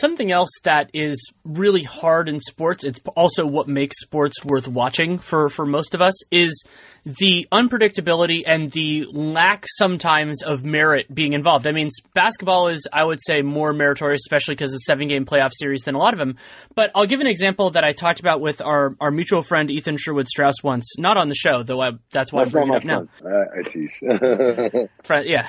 Something else that is really hard in sports, it's also what makes sports worth watching for, for most of us, is the unpredictability and the lack sometimes of merit being involved. I mean, basketball is, I would say, more meritorious, especially because it's a seven game playoff series than a lot of them. But I'll give an example that I talked about with our, our mutual friend Ethan Sherwood Strauss once, not on the show, though I, that's why that's I'm bringing it up now. Uh, I tease. [laughs] friend, yeah.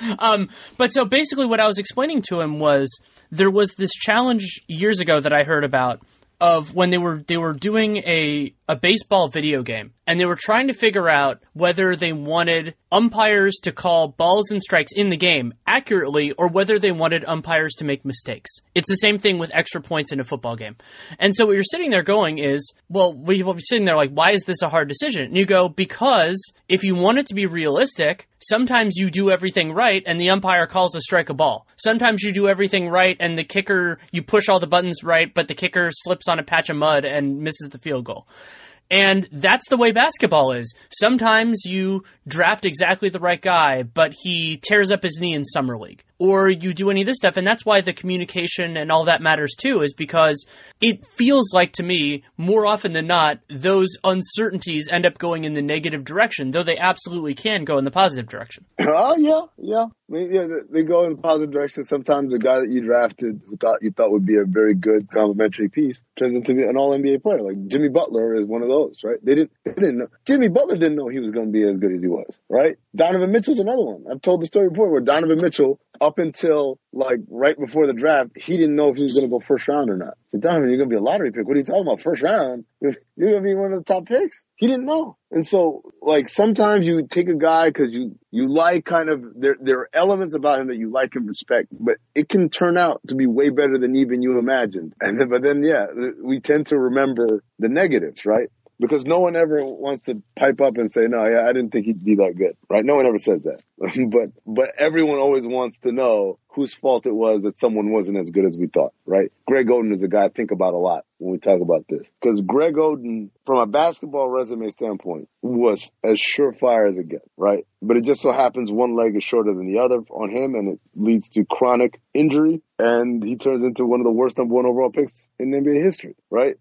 [laughs] um, but so basically, what I was explaining to him was there was this challenge years ago that I heard about of when they were they were doing a a baseball video game and they were trying to figure out whether they wanted umpires to call balls and strikes in the game accurately or whether they wanted umpires to make mistakes. It's the same thing with extra points in a football game. And so what you're sitting there going is, well, we'll be sitting there like, why is this a hard decision? And you go, because if you want it to be realistic, sometimes you do everything right and the umpire calls a strike a ball. Sometimes you do everything right and the kicker, you push all the buttons right, but the kicker slips on a patch of mud and misses the field goal. And that's the way basketball is. Sometimes you draft exactly the right guy, but he tears up his knee in summer league. Or you do any of this stuff. And that's why the communication and all that matters too, is because it feels like to me, more often than not, those uncertainties end up going in the negative direction, though they absolutely can go in the positive direction. [clears throat] Oh, yeah, yeah. I mean, yeah, they go in positive direction. Sometimes the guy that you drafted who thought you thought would be a very good complementary piece turns into an all NBA player. Like Jimmy Butler is one of those, right? They didn't, they didn't know. Jimmy Butler didn't know he was going to be as good as he was, right? Donovan Mitchell's another one. I've told the story before where Donovan Mitchell, up until like right before the draft, he didn't know if he was going to go first round or not. So Donovan, you're going to be a lottery pick. What are you talking about? First round? You're going to be one of the top picks. He didn't know. And so, like, sometimes you take a guy because you, you like kind of, there, there are elements about him that you like and respect, but it can turn out to be way better than even you imagined. And then, but then, yeah, we tend to remember the negatives, right? because no one ever wants to pipe up and say, no, yeah, I didn't think he'd be that good, right? No one ever says that. [laughs] but, but everyone always wants to know whose fault it was that someone wasn't as good as we thought, right? Greg Oden is a guy I think about a lot when we talk about this. Because Greg Oden, from a basketball resume standpoint, was as surefire as it gets, right? But it just so happens one leg is shorter than the other on him and it leads to chronic injury and he turns into one of the worst number one overall picks in NBA history, right?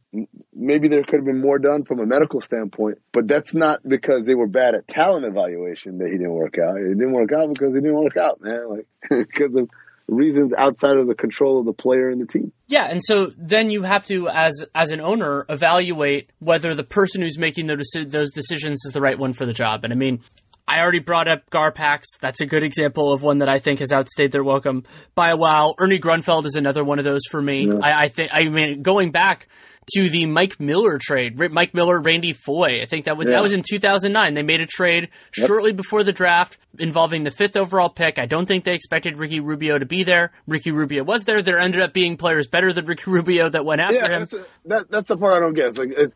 Maybe there could have been more done from a medical standpoint, but that's not because they were bad at talent evaluation that he didn't work out. It work out because he didn't work out, man. Like, [laughs] because of reasons outside of the control of the player and the team. Yeah, and so then you have to, as as an owner, evaluate whether the person who's making those those decisions is the right one for the job. And I mean, I already brought up Garpax. That's a good example of one that I think has outstayed their welcome by a while. Ernie Grunfeld is another one of those for me. Yeah. I, I think. I mean, going back to the Mike Miller trade. Mike Miller, Randy Foye. I think that was yeah. that was in 2009. They made a trade yep. shortly before the draft involving the fifth overall pick. I don't think they expected Ricky Rubio to be there. Ricky Rubio was there. There ended up being players better than Ricky [laughs] Rubio that went after yeah, him. That's, that, that's the part I don't get. It's like, it,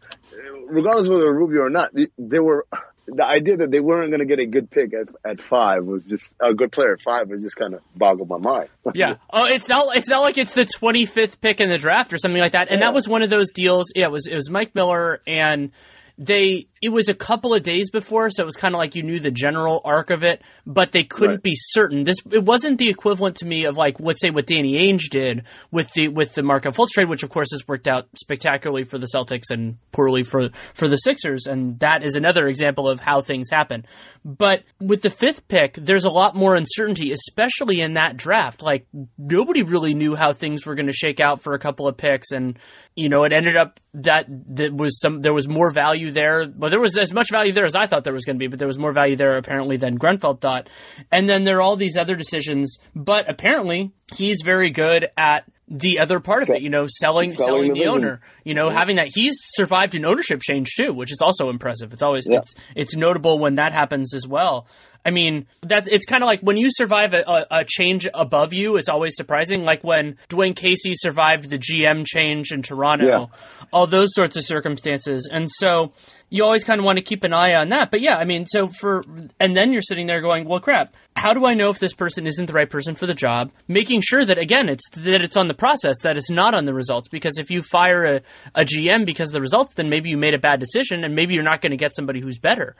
regardless of whether Rubio or not, they were the idea that they weren't going to get a good pick at, at five was just a good player at five was just kind of boggled my mind. [laughs] yeah. Oh, it's not. It's not like it's the twenty fifth pick in the draft or something like that. And yeah. that was one of those deals. Yeah, it was. It was Mike Miller and they it was a couple of days before, so it was kind of like you knew the general arc of it, but they couldn't right. be certain. This it wasn't the equivalent to me of like let's say what Danny Ainge did with the with the Markelle Fultz trade, which of course has worked out spectacularly for the Celtics and poorly for for the Sixers, and that is another example of how things happen. But with the fifth pick, there's a lot more uncertainty, especially in that draft. Like nobody really knew how things were going to shake out for a couple of picks, and you know it ended up that there was some there was more value there, but there was as much value there as I thought there was going to be, but there was more value there apparently than Grunfeld thought. And then there are all these other decisions, but apparently he's very good at the other part of it, you know, selling selling, selling the, the owner, you know, yeah. having that he's survived an ownership change too, which is also impressive. It's always yeah. it's it's notable when that happens as well. I mean, that it's kind of like when you survive a, a, a, change above you, it's always surprising. Like when Dwane Casey survived the GM change in Toronto, yeah. all those sorts of circumstances. And so you always kind of want to keep an eye on that. But yeah, I mean, so for, and then you're sitting there going, well, crap, how do I know if this person isn't the right person for the job? Making sure that, again, it's, that it's on the process, that it's not on the results. Because if you fire a, a GM because of the results, then maybe you made a bad decision and maybe you're not going to get somebody who's better.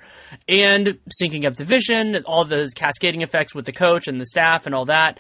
And syncing up the vision, all the cascading effects with the coach and the staff and all that.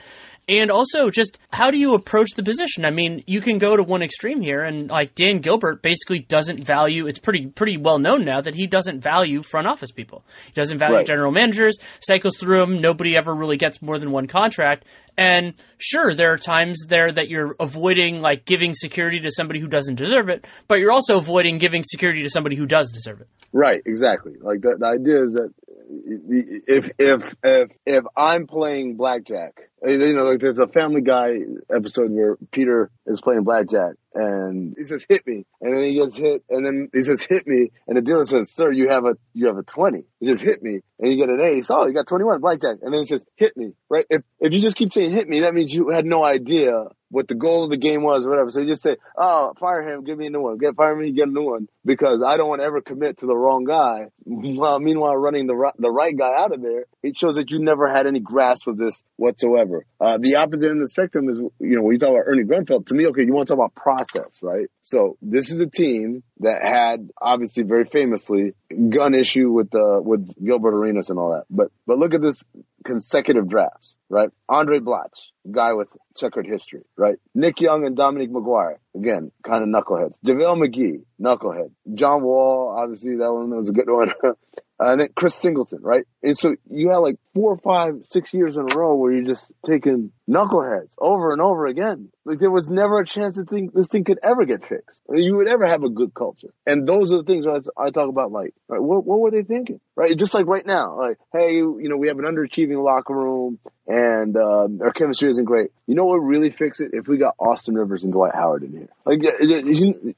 And also, just how do you approach the position? I mean, you can go to one extreme here, and like Dan Gilbert basically doesn't value. It's pretty pretty well known now that he doesn't value front office people. He doesn't value right. general managers. Cycles through them. Nobody ever really gets more than one contract. And sure, there are times there that you're avoiding like giving security to somebody who doesn't deserve it, but you're also avoiding giving security to somebody who does deserve it. Right, exactly. Like the, the idea is that if if if if I'm playing blackjack, you know, like there's a Family Guy episode where Peter is playing blackjack and he says hit me, and then he gets hit, and then he says hit me, and the dealer says, sir, you have a you have a twenty. He says hit me, and you get an ace. Oh, you got twenty one blackjack, and then he says hit me. Right? If if you just keep saying hit me, that means you had no idea what the goal of the game was or whatever. So you just say, oh, fire him, give me a new one. Get fire me, get a new one because I don't want to ever commit to the wrong guy. [laughs] While meanwhile running the right, the right guy out of there, it shows that you never had any grasp of this whatsoever. Uh, the opposite end of the spectrum is, you know, when you talk about Ernie Grunfeld, to me, okay, you want to talk about process, right? So this is a team that had obviously very famously gun issue with the, uh, with Gilbert Arenas and all that. But, but look at this consecutive drafts right? Andre Blatche, guy with checkered history, right? Nick Young and Dominique McGuire, again, kind of knuckleheads. JaVale McGee, knucklehead. John Wall, obviously that one was a good one. [laughs] and then Chris Singleton, right? And so you had like four, five, six years in a row where you're just taking knuckleheads over and over again. Like there was never a chance to think this thing could ever get fixed. I mean, you would ever have a good culture. And those are the things I, I talk about. Like, right, what, what were they thinking? Right? Just like right now, like, hey, you know, we have an underachieving locker room and um, our chemistry isn't great. You know what really fix it if we got Austin Rivers and Dwight Howard in here? Like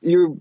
you're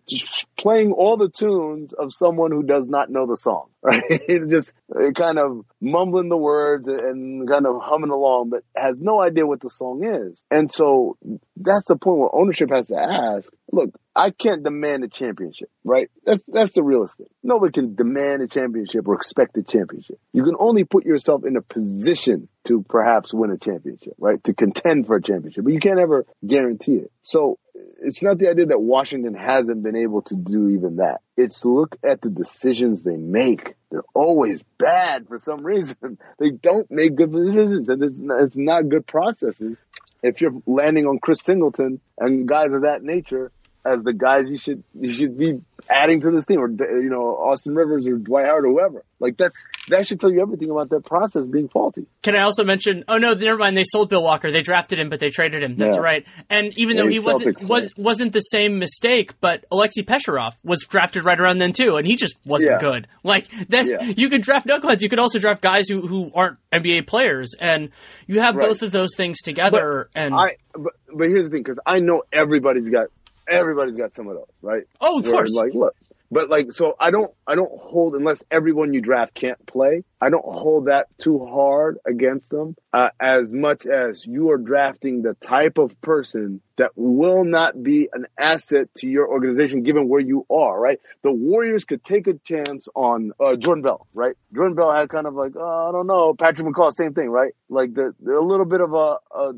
playing all the tunes of someone who does not know the song, [laughs] right? just kind of mumbling the words and kind of humming along, but has no idea what the song is. And so that's the point where ownership has to ask, look, I can't demand a championship, right? That's that's the realest thing. Nobody can demand a championship or expect a championship. You can only put yourself in a position to perhaps win a championship, right? To contend for a championship, but you can't ever guarantee it. So it's not the idea that Washington hasn't been able to do even that. It's look at the decisions they make. They're always bad for some reason. [laughs] They don't make good decisions and it's not, it's not good processes. If you're landing on Chris Singleton and guys of that nature, as the guys you should you should be adding to this team, or you know Austin Rivers or Dwight Howard or whoever. Like that's that should tell you everything about that process being faulty. Can I also mention? Oh no, never mind. They sold Bill Walker. They drafted him, but they traded him. That's yeah. right. And even yeah, though he wasn't was wasn't the same mistake, but Alexei Pecherov was drafted right around then too, and he just wasn't yeah. good. Like that's you could draft knuckleheads. You could also draft guys who who aren't NBA players, and you have right. both of those things together. But and I but, but here's the thing, because I know everybody's got everybody's got some of those, right? Oh, of Where, course. Like, look, but like, so I don't, I don't hold unless everyone you draft can't play. I don't hold that too hard against them uh, as much as you are drafting the type of person that will not be an asset to your organization given where you are, right? The Warriors could take a chance on uh, Jordan Bell, right? Jordan Bell had kind of like, oh, I don't know, Patrick McCaw, same thing, right? Like the, a little bit of a, a,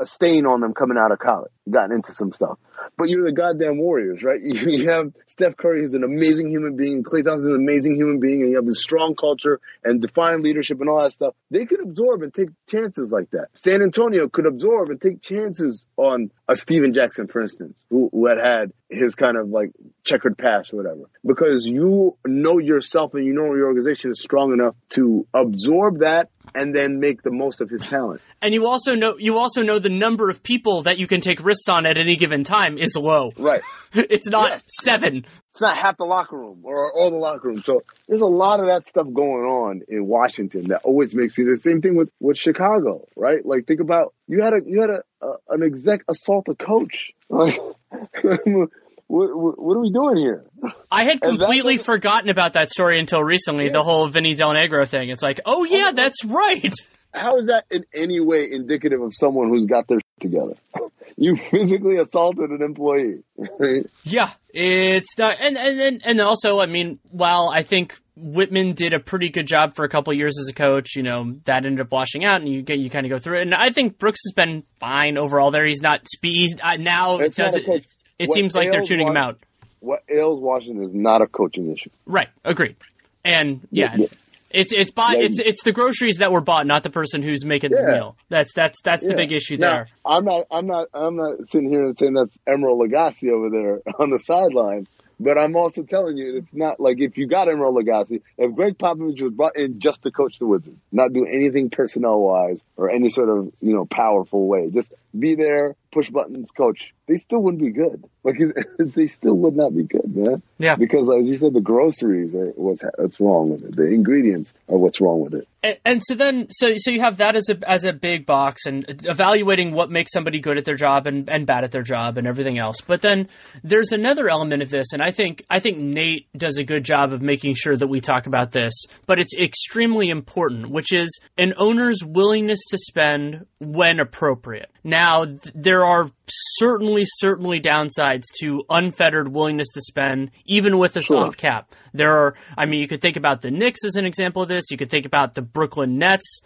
a stain on them coming out of college, gotten into some stuff. But you're the goddamn Warriors, right? [laughs] You have Steph Curry, who's an amazing human being, Klay Thompson's an amazing human being, and you have this strong culture and defined leadership and all that stuff. They could absorb and take chances like that. San Antonio could absorb and take chances on a Stephen Jackson, for instance, who, who had had his kind of like checkered past or whatever, because you know yourself and you know your organization is strong enough to absorb that and then make the most of his talent. And you also know you also know the number of people that you can take risks on at any given time is low. Right. [laughs] it's not yes. seven. It's not half the locker room or all the locker room. So there's a lot of that stuff going on in Washington that always makes me the same thing with with Chicago, right? Like think about you had a you had a, a an exec assault a coach. Like [laughs] what, what, are we doing here? I had completely forgotten about that story until recently. Yeah. The whole Vinny Del Negro thing. It's like, oh yeah, that's right. How is that in any way indicative of someone who's got their together? You physically assaulted an employee. yeah, it's not, and and and also, I mean, while I think Wittman did a pretty good job for a couple years as a coach. You know that ended up washing out, and you get you kind of go through it. And I think Brooks has been fine overall. There, he's not speed uh, now. It's it does it, it seems like they're tuning him out. What ails Washington is not a coaching issue. Right. Agreed. And yeah, yeah, yeah. It's it's bought, yeah. it's it's the groceries that were bought, not the person who's making the meal. That's that's that's the big issue now, there. I'm not I'm not I'm not sitting here and saying that's Emeril Lagasse over there [laughs] on the sideline. But I'm also telling you, it's not like if you got Emeril Lagasse, if Gregg Popovich was brought in just to coach the Wizards, not do anything personnel wise or any sort of, you know, powerful way, just be there, push buttons, coach, they still wouldn't be good. [laughs] Like [laughs] they still would not be good, man. Yeah. Because as you said, the groceries are what's what's wrong with it. The ingredients are what's wrong with it. And, and, so then, so so you have that as a as a big box and evaluating what makes somebody good at their job and, and bad at their job and everything else. But then there's another element of this, and I think I think Nate does a good job of making sure that we talk about this. But it's extremely important, which is an owner's willingness to spend when appropriate. Now, th- there are certainly, certainly downsides to unfettered willingness to spend, even with a sure. soft cap. There are, I mean, you could think about the Knicks as an example of this. You could think about the Brooklyn Nets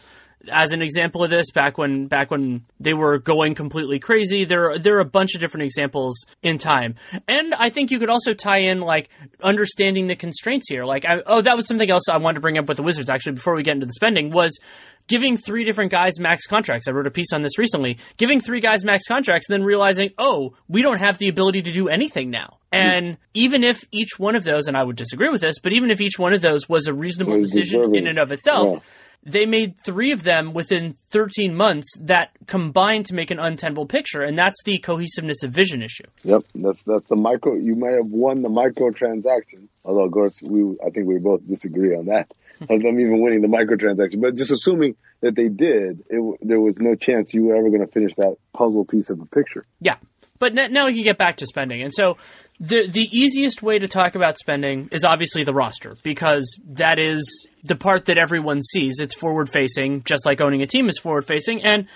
as an example of this back when back when they were going completely crazy there there are a bunch of different examples in time and i think you could also tie in like understanding the constraints here like I, oh that was something else i wanted to bring up with the wizards actually before we get into the spending was giving three different guys max contracts. I wrote a piece on this recently. Giving three guys max contracts and then realizing, oh, we don't have the ability to do anything now. And even if each one of those, and I would disagree with this, but even if each one of those was a reasonable Was decision deserving. in and of itself, Yeah. they made three of them within 13 months that combined to make an untenable picture. And that's the cohesiveness of vision issue. Yep, that's that's the micro. You might have won the micro transaction, although of course we I think we both disagree on that of them even winning the microtransaction. But just assuming that they did, it, there was no chance you were ever going to finish that puzzle piece of a picture. Yeah, but now we can get back to spending, and so the the easiest way to talk about spending is obviously the roster because that is the part that everyone sees. It's forward facing, just like owning a team is forward facing, and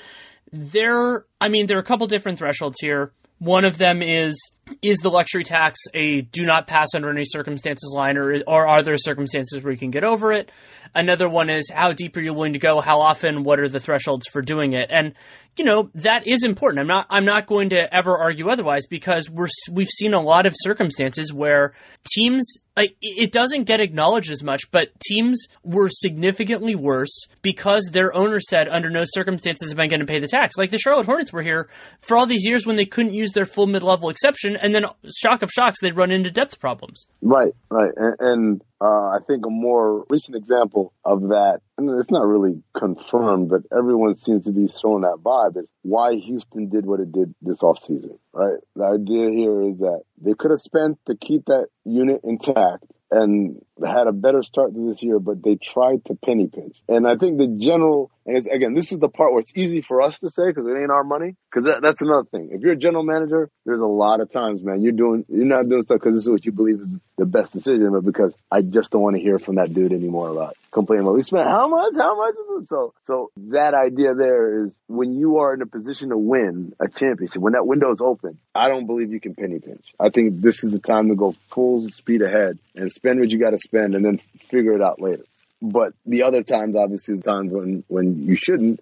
there. I mean, there are a couple different thresholds here. One of them is is the luxury tax a do not pass under any circumstances line, or or are there circumstances where you can get over it? Another one is how deep are you willing to go? How often? What are the thresholds for doing it? And you know that is important. I'm not I'm not going to ever argue otherwise because we're we've seen a lot of circumstances where teams like it doesn't get acknowledged as much, but teams were significantly worse because their owner said under no circumstances am I going to pay the tax. Like the Charlotte Hornets were here for all these years when they couldn't use their full mid level exception, and then shock of shocks they'd run into depth problems. Right, right, and, and uh, I think a more recent example of that, and it's not really confirmed, but everyone seems to be throwing that vibe is why Houston did what it did this offseason, right? The idea here is that they could have spent to keep that unit intact and had a better start to this year, but they tried to penny pinch. And I think the general, and again, this is the part where it's easy for us to say because it ain't our money. Because that, that's another thing. If you're a general manager, there's a lot of times, man, you're doing, you're not doing stuff because this is what you believe is the best decision, but because I just don't want to hear from that dude anymore about complaining about we spent how much, how much. is it?" So, so that idea there is when you are in a position to win a championship, when that window is open, I don't believe you can penny pinch. I think this is the time to go full speed ahead and spend what you got to spend and then figure it out later. But the other times, obviously, is times when, when you shouldn't.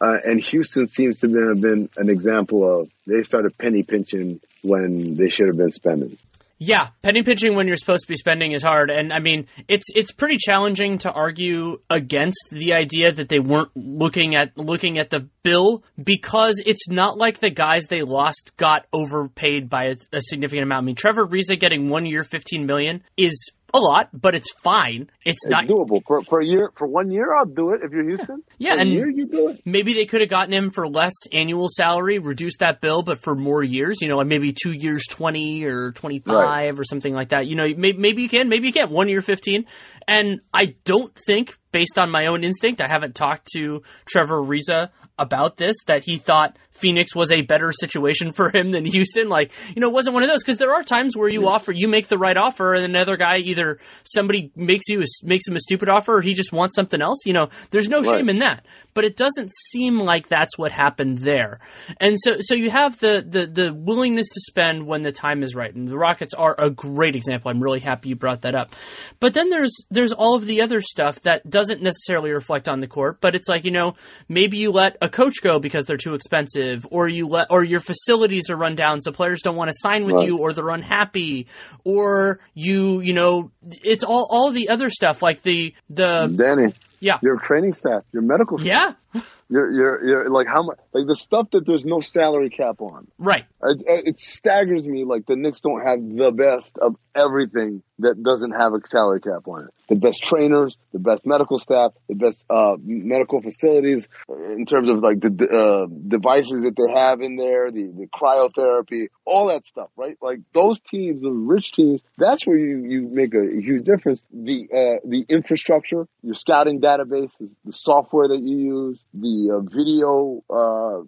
Uh, and Houston seems to have been, an example of they started penny pinching when they should have been spending. Yeah, penny pinching when you're supposed to be spending is hard, and I mean it's it's pretty challenging to argue against the idea that they weren't looking at looking at the bill because it's not like the guys they lost got overpaid by a, a significant amount. I mean, Trevor Ariza getting one year, fifteen million is a lot, but it's fine. It's, It's not doable for for a year. For one year, I'll do it. If you're Houston, Yeah, a and- year you do it. maybe they could have gotten him for less annual salary, reduced that bill, but for more years, you know, and maybe two years, 20 or 25 Right. or something like that. You know, maybe, maybe you can, maybe you can't. One year, 15. And I don't think, based on my own instinct, I haven't talked to Trevor Ariza about this, that he thought Phoenix was a better situation for him than Houston. Like, you know, it wasn't one of those because there are times where you offer, you make the right offer, and another guy either somebody makes you a, makes him a stupid offer, or he just wants something else. You know, there's no Right. shame in that. But it doesn't seem like that's what happened there. And so, so you have the the the willingness to spend when the time is right, and the Rockets are a great example. I'm really happy you brought that up. But then there's there's all of the other stuff that doesn't necessarily reflect on the court, but it's like you know maybe you let a coach go because they're too expensive, or you let or your facilities are run down so players don't want to sign with Right. you, or they're unhappy, or you you know it's all all the other stuff like the the Danny, yeah. Your training staff, your medical staff, yeah you're you're you're like how much like the stuff that there's no salary cap on. right It, it staggers me like the Knicks don't have the best of everything that doesn't have a salary cap on it. The best trainers, the best medical staff, the best uh, medical facilities in terms of like the uh, devices that they have in there, the, the cryotherapy, all that stuff, right? Like those teams, the rich teams, that's where you, you make a huge difference. The uh, the infrastructure, your scouting databases, the software that you use, the uh, video uh,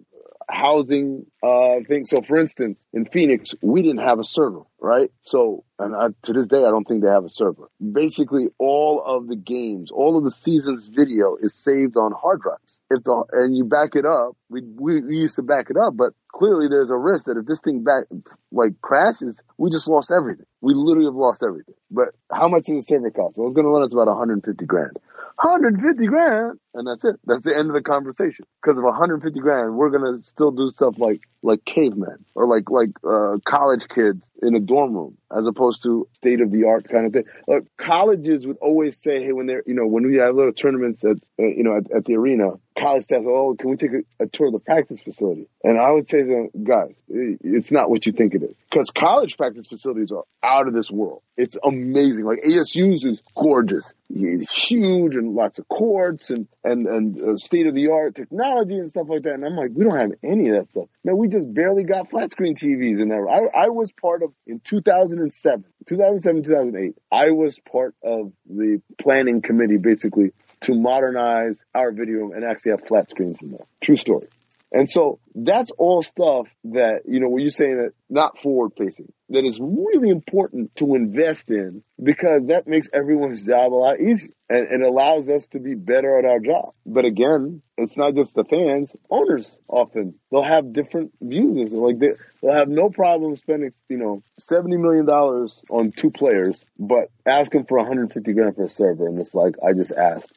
housing uh thing. So for instance, in Phoenix, we didn't have a server, right? So and I, to this day, I don't think they have a server. Basically, all of the games, all of the season's video is saved on hard drives. If the and you back it up, we we, we used to back it up, but clearly there's a risk that if this thing back like crashes, we just lost everything. We literally have lost everything. But how much does the server cost? Well, it's going to run us about 150 grand. 150 grand, and that's it. That's the end of the conversation. Because of 150 grand, we're going to still do stuff like like cavemen or like like uh, college kids in a dorm room, as opposed to state of the art kind of thing. Like colleges would always say, hey, when they're you know when we have little tournaments at uh, you know at, at the arena, college staff, oh, can we take a, a, tour of the practice facility? And I would say them, guys, it's not what you think it is. Because college practice facilities are out of this world. It's amazing. Like ASU's is gorgeous. It's huge and lots of courts and, and, and uh, state of the art technology and stuff like that. And I'm like, we don't have any of that stuff. Man, we just barely got flat screen TVs in there. I, I was part of, in 2007, 2007, 2008, I was part of the planning committee basically to modernize our video and actually have flat screens in there. True story. And so that's all stuff that, you know, when you're saying that not forward facing, that is really important to invest in because that makes everyone's job a lot easier and, and allows us to be better at our job. But again, it's not just the fans, owners often, they'll have different views. Like they, they'll have no problem spending, you know, $70 million on two players, but asking for 150 grand for a server. And it's like, I just asked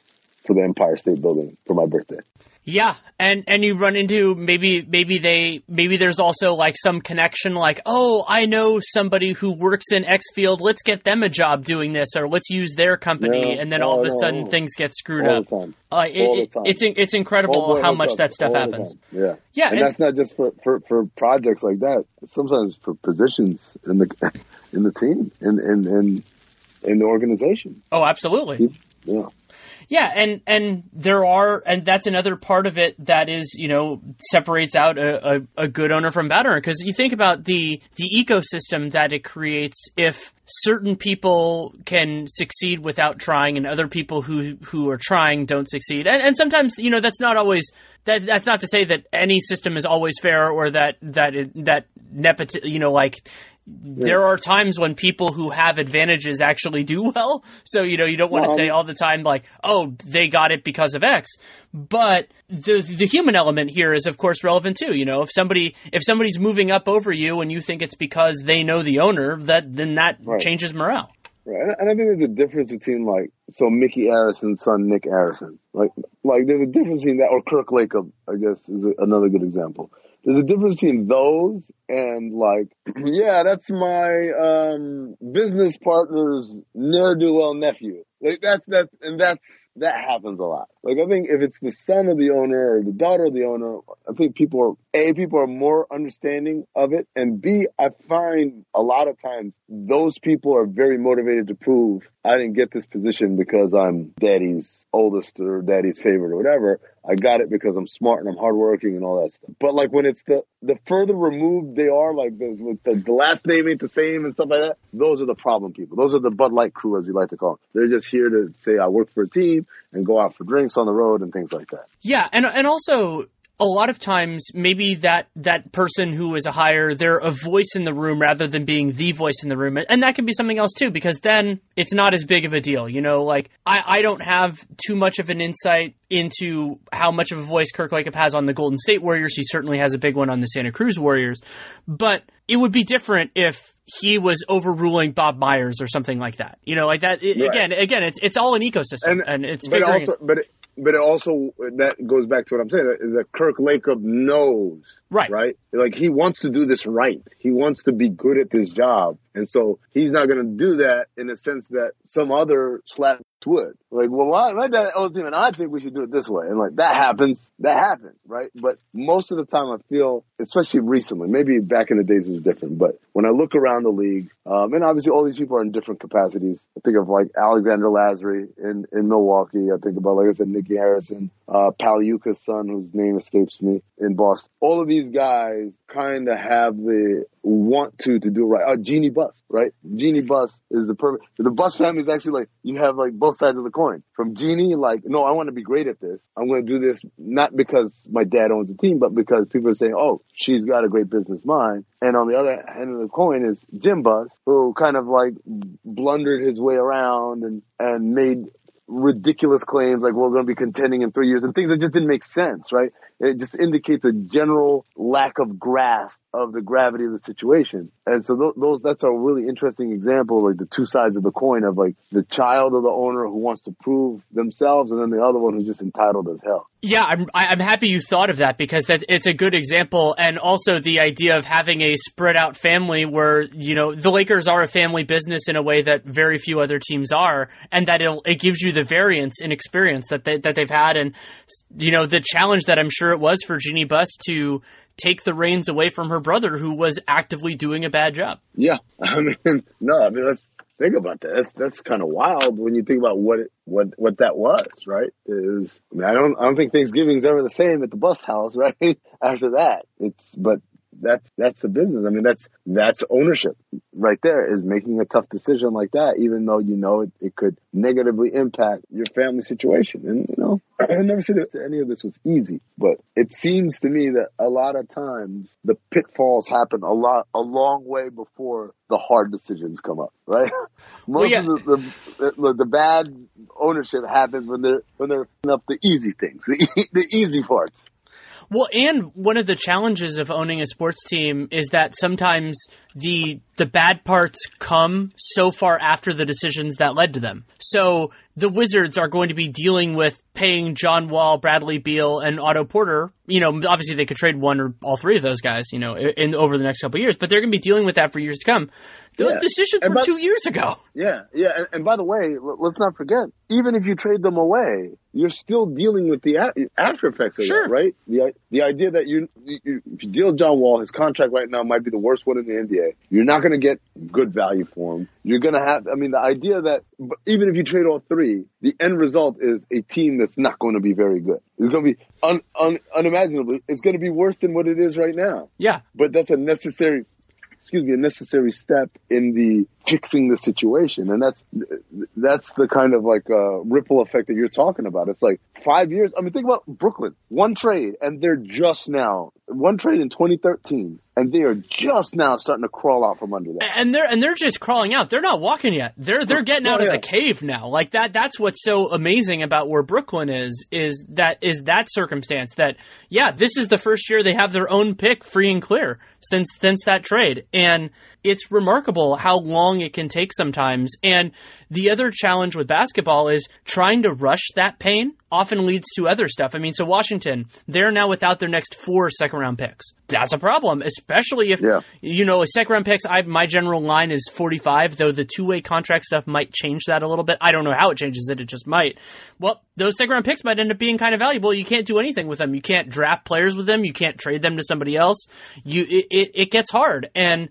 for the Empire State Building for my birthday. Yeah, and and you run into maybe maybe they maybe there's also like some connection like oh I know somebody who works in X field let's get them a job doing this or let's use their company no, and then no, all of a no, sudden things get screwed all up. Uh, it. It's it's incredible how much that stuff happens. Yeah, yeah, and, and, that's not just for, for, for projects like that. Sometimes for positions in the in the team in in in, in the organization. Oh, absolutely. Yeah. Yeah, and and there are, and that's another part of it that is, you know, separates out a, a, a good owner from bad owner. Because you think about the the ecosystem that it creates if certain people can succeed without trying, and other people who who are trying don't succeed. And, and sometimes, you know, that's not always that. That's not to say that any system is always fair or that that that nepotism, you know, like there are times when people who have advantages actually do well. So, you know, you don't want to say all the time like, oh, they got it because of X. But the the human element here is of course relevant too. You know, if somebody if somebody's moving up over you and you think it's because they know the owner, that then that right. changes morale. Right. And I think there's a difference between like so Micky Arison's son Nick Arison. Like like there's a difference in that or Kirk Lacob, I guess is another good example there's a difference between those and like, [clears throat] yeah, that's my um, business partner's ne'er do well nephew. Like that's that's and that's that happens a lot. Like I think if it's the son of the owner or the daughter of the owner, I think people are a people are more understanding of it, and b I find a lot of times those people are very motivated to prove I didn't get this position because I'm daddy's oldest or daddy's favorite or whatever. I got it because I'm smart and I'm hardworking and all that stuff. But like when it's the the further removed they are, like the, the, the last name ain't the same and stuff like that. Those are the problem people. Those are the Bud Light crew, as we like to call them. They're just here to say I work for a team and go out for drinks on the road and things like that. Yeah, and and also a lot of times maybe that that person who is a hire they're a voice in the room rather than being the voice in the room and that can be something else too because then it's not as big of a deal you know like i, I don't have too much of an insight into how much of a voice kirk Lacob has on the golden state warriors he certainly has a big one on the santa cruz warriors but it would be different if he was overruling Bob Myers or something like that. You know, like that. It, right. Again, again, it's it's all an ecosystem, and, and it's but. Also, but it, but it also that goes back to what I'm saying that Kirk Lacob knows, right? Right, like he wants to do this right. He wants to be good at this job, and so he's not going to do that in the sense that some other slap would. Like, well, why, my dad owns him and I think we should do it this way. And like, that happens. That happens, right? But most of the time I feel, especially recently, maybe back in the days it was different, but when I look around the league, um, and obviously all these people are in different capacities. I think of like Alexander Lasry in, in Milwaukee. I think about, like I said, Nicky Arison, uh, Pagliuca's son, whose name escapes me in Boston. All of these guys kind of have the want to to do right. Uh, Jeanie Buss, right? Jeanie Buss is the perfect. The Buss family is actually like you have like both sides of the coin. From Jeanie, like, no, I want to be great at this. I'm going to do this not because my dad owns a team, but because people are saying, oh, she's got a great business mind. And on the other end of the coin is Jim Buss, who kind of like blundered his way around and and made ridiculous claims like we're going to be contending in three years and things that just didn't make sense, right? It just indicates a general lack of grasp of the gravity of the situation. And so those, those, that's a really interesting example, like the two sides of the coin of like the child of the owner who wants to prove themselves and then the other one who's just entitled as hell. Yeah, I'm I'm happy you thought of that because that it's a good example, and also the idea of having a spread out family where you know the Lakers are a family business in a way that very few other teams are, and that it it gives you the variance in experience that they, that they've had, and you know the challenge that I'm sure it was for Jeanie Buss to take the reins away from her brother who was actively doing a bad job. Yeah, [laughs] I mean, no, I mean let's think about that. That's that's kind of wild when you think about what it, what what that was, right? Is I, mean, I don't I don't think Thanksgiving's ever the same at the Buss house, [laughs] right? After that, it's but that's that's the business. I mean, that's that's ownership right there. Is making a tough decision like that, even though you know it, it could negatively impact your family situation. And you know, [clears throat] I never said that any of this was easy, but it seems to me that a lot of times the pitfalls happen a lot a long way before the hard decisions come up. Right? [laughs] Most Well, yeah. of the, the, the the bad ownership happens when they're when they're up the easy things, [laughs] the, the easy parts. Well, and one of the challenges of owning a sports team is that sometimes the the bad parts come so far after the decisions that led to them. So the Wizards are going to be dealing with paying John Wall, Bradley Beal, and Otto Porter. You know, obviously they could trade one or all three of those guys. You know, in over the next couple years, but they're going to be dealing with that for years to come. Those Yeah. decisions And were by- two years ago. Yeah, yeah, and, and by the way, l- let's not forget, even if you trade them away, you're still dealing with the a- after effects of Sure. that, right? The the idea that you, you if you deal John Wall, his contract right now might be the worst one in the NBA. You're not going to get good value for him. You're going to have, I mean, the idea that even if you trade all three, the end result is a team that's not going to be very good. It's going to be un, un, unimaginably. It's going to be worse than what it is right now. Yeah. But that's a necessary excuse me, a necessary step in the fixing the situation. And that's, that's the kind of like, uh, ripple effect that you're talking about. It's like five years. I mean, think about Brooklyn, one trade and they're just now, one trade in 2013 and they are just now starting to crawl out from under that. and they're and they're just crawling out. They're not walking yet. They're they're oh, getting oh, out Oh, of the cave now. Like that. That's what's so amazing about where Brooklyn is. Is that is that circumstance that yeah, this is the first year they have their own pick free and clear since since that trade, and it's remarkable how long it can take sometimes. And the other challenge with basketball is trying to rush that pain often leads to other stuff. I mean, so Washington, they're now without their next four second round picks. That's a problem, especially if Yeah. you know, a second round picks, I my general line is 45, though the two way contract stuff might change that a little bit. I don't know how it changes it, it just might. Well, those second round picks might end up being kind of valuable. You can't do anything with them. You can't draft players with them. You can't trade them to somebody else. You it, it, it gets hard. And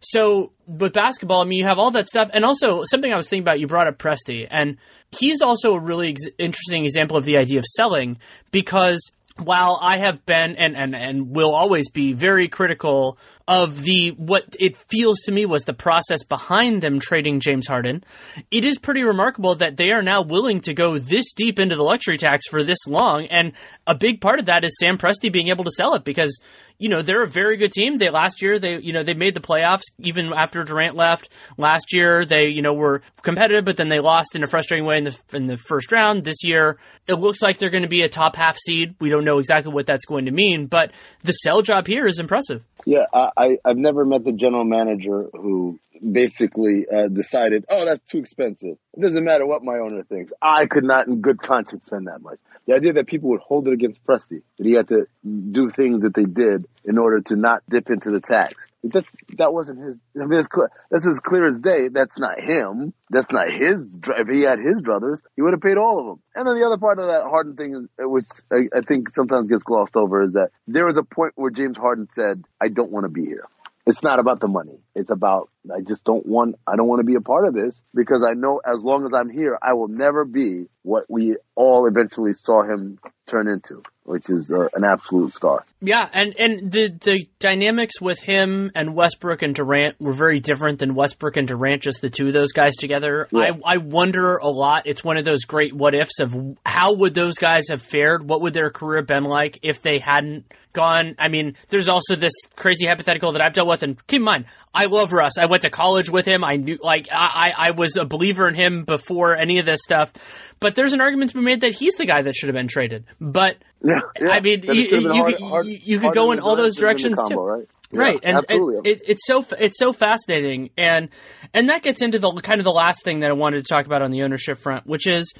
so with basketball, I mean, you have all that stuff, and also something I was thinking about. You brought up Presti, and he's also a really ex- interesting example of the idea of selling because while I have been and, and and will always be very critical of the what it feels to me was the process behind them trading James Harden, it is pretty remarkable that they are now willing to go this deep into the luxury tax for this long, and a big part of that is Sam Presti being able to sell it because you know they're a very good team. They last year they you know they made the playoffs even after Durant left. Last year they you know were competitive, but then they lost in a frustrating way in the in the first round. This year it looks like they're going to be a top half seed. We don't know exactly what that's going to mean, but the sell job here is impressive. Yeah, I, I I've never met the general manager who basically uh, decided, oh, that's too expensive. It doesn't matter what my owner thinks. I could not, in good conscience, spend that much. The idea that people would hold it against Presti, that he had to do things that they did in order to not dip into the tax. That's, that wasn't his. I mean, that's as clear as day. That's not him. That's not his. If he had his brothers, he would have paid all of them. And then the other part of that Harden thing, is, uh, which I, I think sometimes gets glossed over, is that there was a point where James Harden said, "I don't want to be here." It's not about the money. It's about I just don't want I don't want to be a part of this because I know as long as I'm here, I will never be what we all eventually saw him turn into. which is uh, an absolute star. Yeah, and and the the dynamics with him and Westbrook and Durant were very different than Westbrook and Durant, just the two of those guys together. Yeah. I I wonder a lot. It's one of those great what ifs of how would those guys have fared? What would their career been like if they hadn't gone? I mean, there's also this crazy hypothetical that I've dealt with, and keep in mind, I love Russ. I went to college with him. I knew, like, I I I was a believer in him before any of this stuff. But there's an argument to be made that he's the guy that should have been traded. But [laughs] Yeah, yeah. I mean, you, you, hard- you, you could go in all those to win the directions combo, too. Right. Yeah, Right, and, and it, it's so it's so fascinating, and and that gets into the kind of the last thing that I wanted to talk about on the ownership front, which is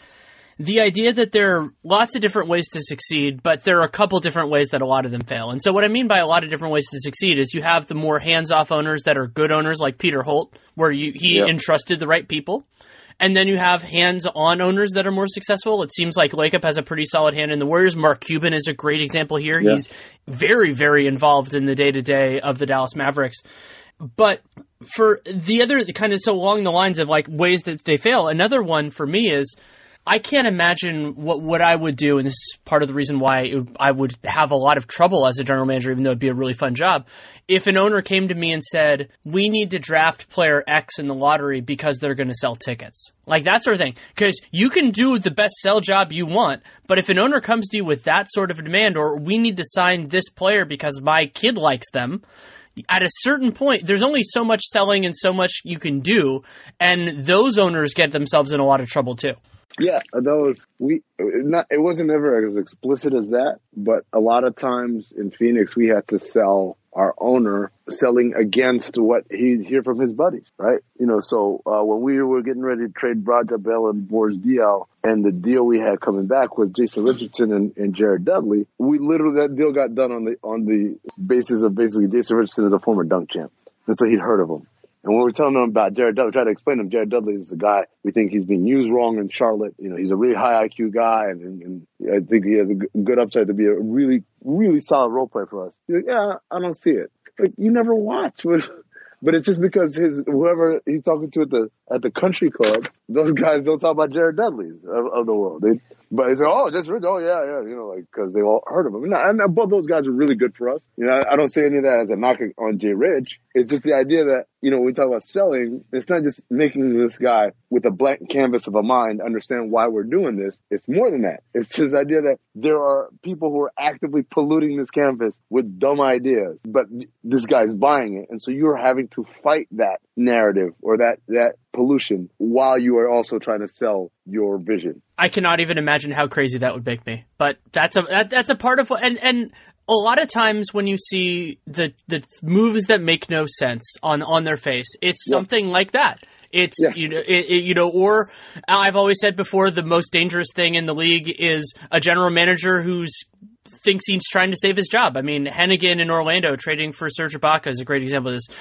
the idea that there are lots of different ways to succeed, but there are a couple different ways that a lot of them fail. And so, what I mean by a lot of different ways to succeed is you have the more hands-off owners that are good owners, like Peter Holt, where you, he Yep. entrusted the right people. And then you have hands-on owners that are more successful. It seems like Lacob has a pretty solid hand in the Warriors. Mark Cuban is a great example here. Yeah. He's very, very involved in the day-to-day of the Dallas Mavericks. But for the other kind of so along the lines of like ways that they fail, another one for me is I can't imagine what what I would do, and this is part of the reason why it, I would have a lot of trouble as a general manager, even though it'd be a really fun job. If an owner came to me and said, "We need to draft player X in the lottery because they're going to sell tickets," like that sort of thing, because you can do the best sell job you want, but if an owner comes to you with that sort of a demand, or we need to sign this player because my kid likes them, at a certain point, there's only so much selling and so much you can do, and those owners get themselves in a lot of trouble too. Yeah, those we not. It wasn't ever as explicit as that, but a lot of times in Phoenix, we had to sell our owner selling against what he'd hear from his buddies, right? You know, so uh, when we were getting ready to trade Raja Bell and Boris Diaw, and the deal we had coming back was Jason Richardson and, and Jared Dudley, we literally that deal got done on the on the basis of basically Jason Richardson is a former dunk champ, and so he'd heard of him. And when we were telling them about Jared Dudley, trying to explain to him, Jared Dudley is a guy we think he's being used wrong in Charlotte. You know, he's a really high IQ guy, and, and, and I think he has a good upside to be a really, really solid role player for us. Like, yeah, I don't see it. Like, you never watch. [laughs] But, but it's just because his whoever he's talking to at the at the country club, those guys don't talk about Jared Dudley's of, of the world. They, but he's like, oh, just Rich. Oh, yeah, yeah. You know, like because they all heard of him. And, and both those guys are really good for us. You know, I, I don't say any of that as a knock on Jay Rich. It's just the idea that you know when we talk about selling, it's not just making this guy with a blank canvas of a mind understand why we're doing this. It's more than that. It's this idea that there are people who are actively polluting this canvas with dumb ideas, but this guy's buying it, and so you're having to fight that narrative or that that pollution while you are also trying to sell your vision. I cannot even imagine how crazy that would make me. But that's a that, that's a part of what and and a lot of times when you see the the moves that make no sense on on their face, it's something like that. It's Yes. you know it, it- you know or I've always said before the most dangerous thing in the league is a general manager who's thinks he's trying to save his job. I mean, Hennigan in Orlando trading for Serge Ibaka is a great example of this.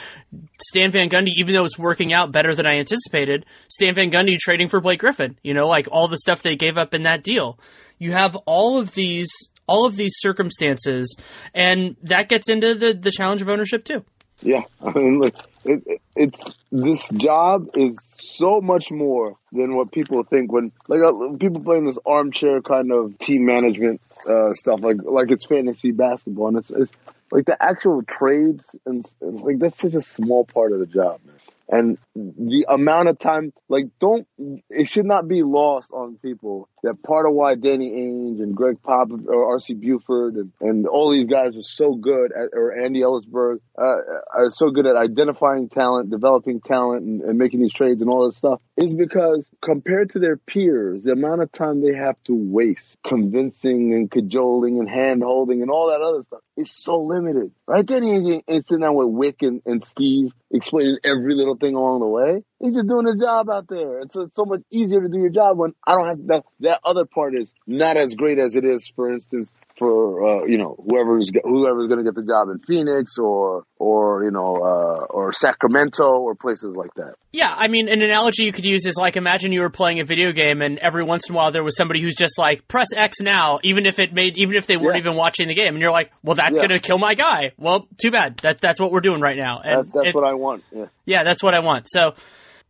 Stan Van Gundy, even though it's working out better than I anticipated, Stan Van Gundy trading for Blake Griffin. You know, like all the stuff they gave up in that deal. You have all of these, all of these circumstances, and that gets into the the challenge of ownership too. Yeah, I mean, look, it, it, it's this job is so much more than what people think when like uh, people playing this armchair kind of team management uh, stuff, like like it's fantasy basketball, and it's, it's like the actual trades and and, like that's such a small part of the job, man. And the amount of time, like, don't, it should not be lost on people that part of why Danny Ainge and Greg Pop or RC Buford and, and all these guys are so good at, or Andy Elisburg, uh, are so good at identifying talent, developing talent and, and making these trades and all this stuff is because compared to their peers, the amount of time they have to waste convincing and cajoling and hand holding and all that other stuff is so limited, right? Danny Ainge ain't sitting down with Wyc and, and Steve explaining every little thing along the way. He's just doing his job out there. It's, it's so much easier to do your job when I don't have that. That other part is not as great as it is, for instance, for uh, you know whoever's whoever's going to get the job in Phoenix or or you know uh, or Sacramento or places like that. Yeah, I mean, an analogy you could use is like imagine you were playing a video game and every once in a while there was somebody who's just like press X now, even if it made, even if they weren't Yeah. even watching the game, and you're like, well, that's Yeah. gonna kill my guy. Well, too bad. That that's what we're doing right now. And That's that's what I want. Yeah. Yeah, that's what I want. So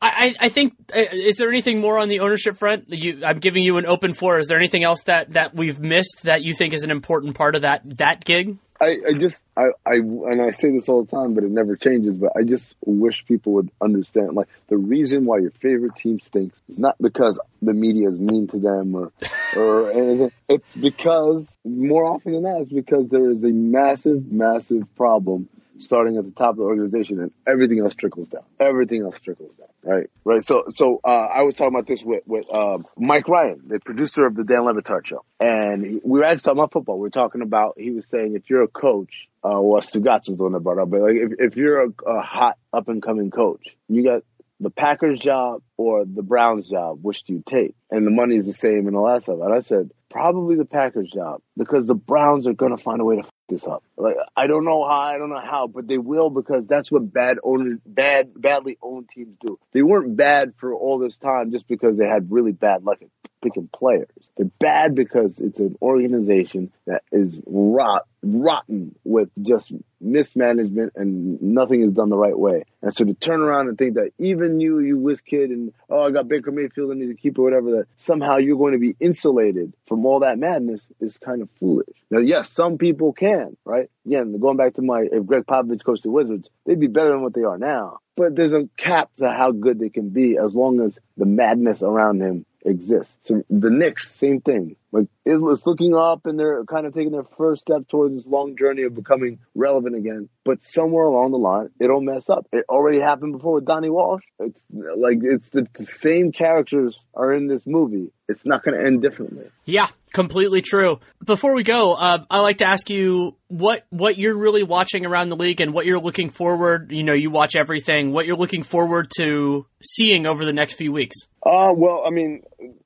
I, I think uh, is there anything more on the ownership front? You, I'm giving you an open floor. Is there anything else that, that we've missed that you think is an important part of that that gig? I, I just I, I and I say this all the time, but it never changes. But I just wish people would understand. Like the reason why your favorite team stinks is not because the media is mean to them or or [laughs] anything. It's because more often than not, it's because there is a massive, massive problem starting at the top of the organization and everything else trickles down. Everything else trickles down. Right. Right. So, so, uh, I was talking about this with, with, uh, Mike Ryan, the producer of the Dan Le Batard show. And we were actually talking about football. We were talking about, he was saying if you're a coach, uh, well, Stugotz was that brought up, but like if, if you're a, a hot up and coming coach, you got the Packers job or the Browns job, which do you take? And the money is the same and all that stuff. And I said, probably the Packers job because the Browns are going to find a way to this up. Like, I don't know how, I don't know how, but they will because that's what bad owners, bad, badly owned teams do. They weren't bad for all this time just because they had really bad luck at picking players. They're bad because it's an organization that is rot, rotten with just mismanagement and nothing is done the right way. And so to turn around and think that even you, you whiz kid and, oh, I got Baker Mayfield and he's a keeper, whatever, that somehow you're going to be insulated from all that madness is kind of foolish. Now, yes, some people can, right? Again, going back to my, if Gregg Popovich coached the Wizards, they'd be better than what they are now. But there's a cap to how good they can be as long as the madness around him exists. So the Knicks, same thing. Like it's looking up and they're kind of taking their first step towards this long journey of becoming relevant again. But somewhere along the line, it'll mess up. It already happened before with Donnie Walsh. It's like it's the, the same characters are in this movie. It's not going to end differently. Yeah, completely true. Before we go, uh, I like to ask you what what you're really watching around the league and what you're looking forward. You know, you watch everything. What you're looking forward to seeing over the next few weeks. Uh, well, I mean,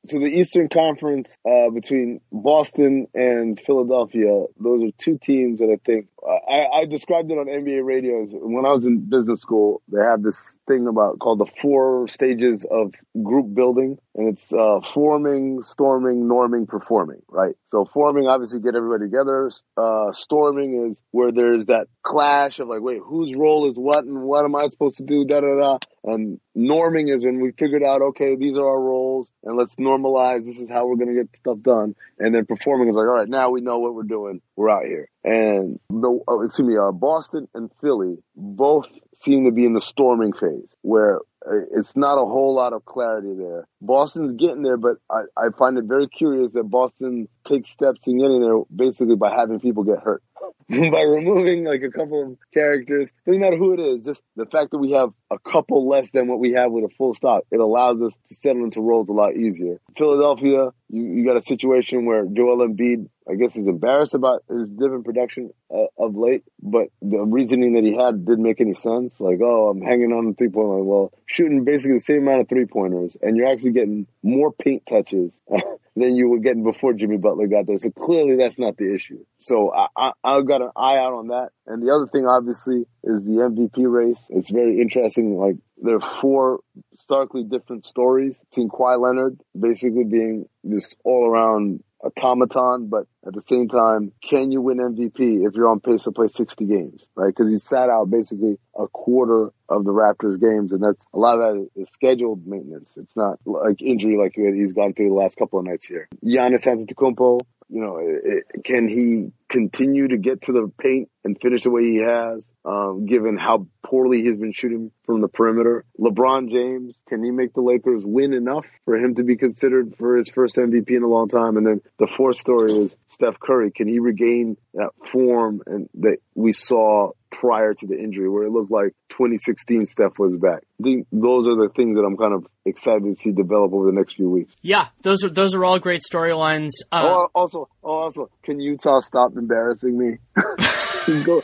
so the Eastern Conference uh, between Boston and Philadelphia, those are two teams that I think uh, I, I described it on NBA radio. When I was in business school, they have this thing about called the four stages of group building, and it's uh, forming, storming, norming, performing. Right. So forming, obviously, get everybody together. Uh, storming is where there's that clash of like, wait, whose role is what, and what am I supposed to do? Da da da. And norming is when we figured out, okay, these are our roles, and let's normalize. This is how we're gonna get stuff done. And then performing is like, all right, now we know what we're doing. We're out here. And the oh, excuse me, uh, Boston and Philly both seem to be in the storming phase, where uh, it's not a whole lot of clarity there. Boston's getting there, but I, I find it very curious that Boston takes steps in getting there basically by having people get hurt. [laughs] by removing like a couple of characters. Doesn't matter who it is, just the fact that we have a couple less than what we have with a full stop, it allows us to settle into roles a lot easier. Philadelphia, you, you got a situation where Joel Embiid, I guess, is embarrassed about his different production uh, of late, but the reasoning that he had didn't make any sense. Like, oh, I'm hanging on the three point line. Well, shooting basically the same amount of three pointers, and you're actually getting more paint touches [laughs] than you were getting before Jimmy Butler got there. So clearly that's not the issue. So I, I, I've got an eye out on that. And the other thing, obviously, is the MVP race. It's very interesting. Like there are four starkly different stories Team Kawhi Leonard basically being this all around automaton, but at the same time, can you win MVP if you're on pace to play 60 games, right? Because he sat out basically a quarter of the Raptors games, and that's a lot of that is scheduled maintenance. It's not like injury like he's gone through the last couple of nights here. Giannis Antetokounmpo, you know, it, can he continue to get to the paint and finish the way he has, um, given how poorly he's been shooting from the perimeter? LeBron James, can he make the Lakers win enough for him to be considered for his first MVP in a long time? And then the fourth story is Steph Curry. Can he regain that form and that we saw prior to the injury where it looked like 2016 Steph was back. I think those are the things that I'm kind of excited to see develop over the next few weeks. Yeah, those are those are all great storylines. Uh, oh, also, oh, also, can Utah stop embarrassing me? [laughs] go,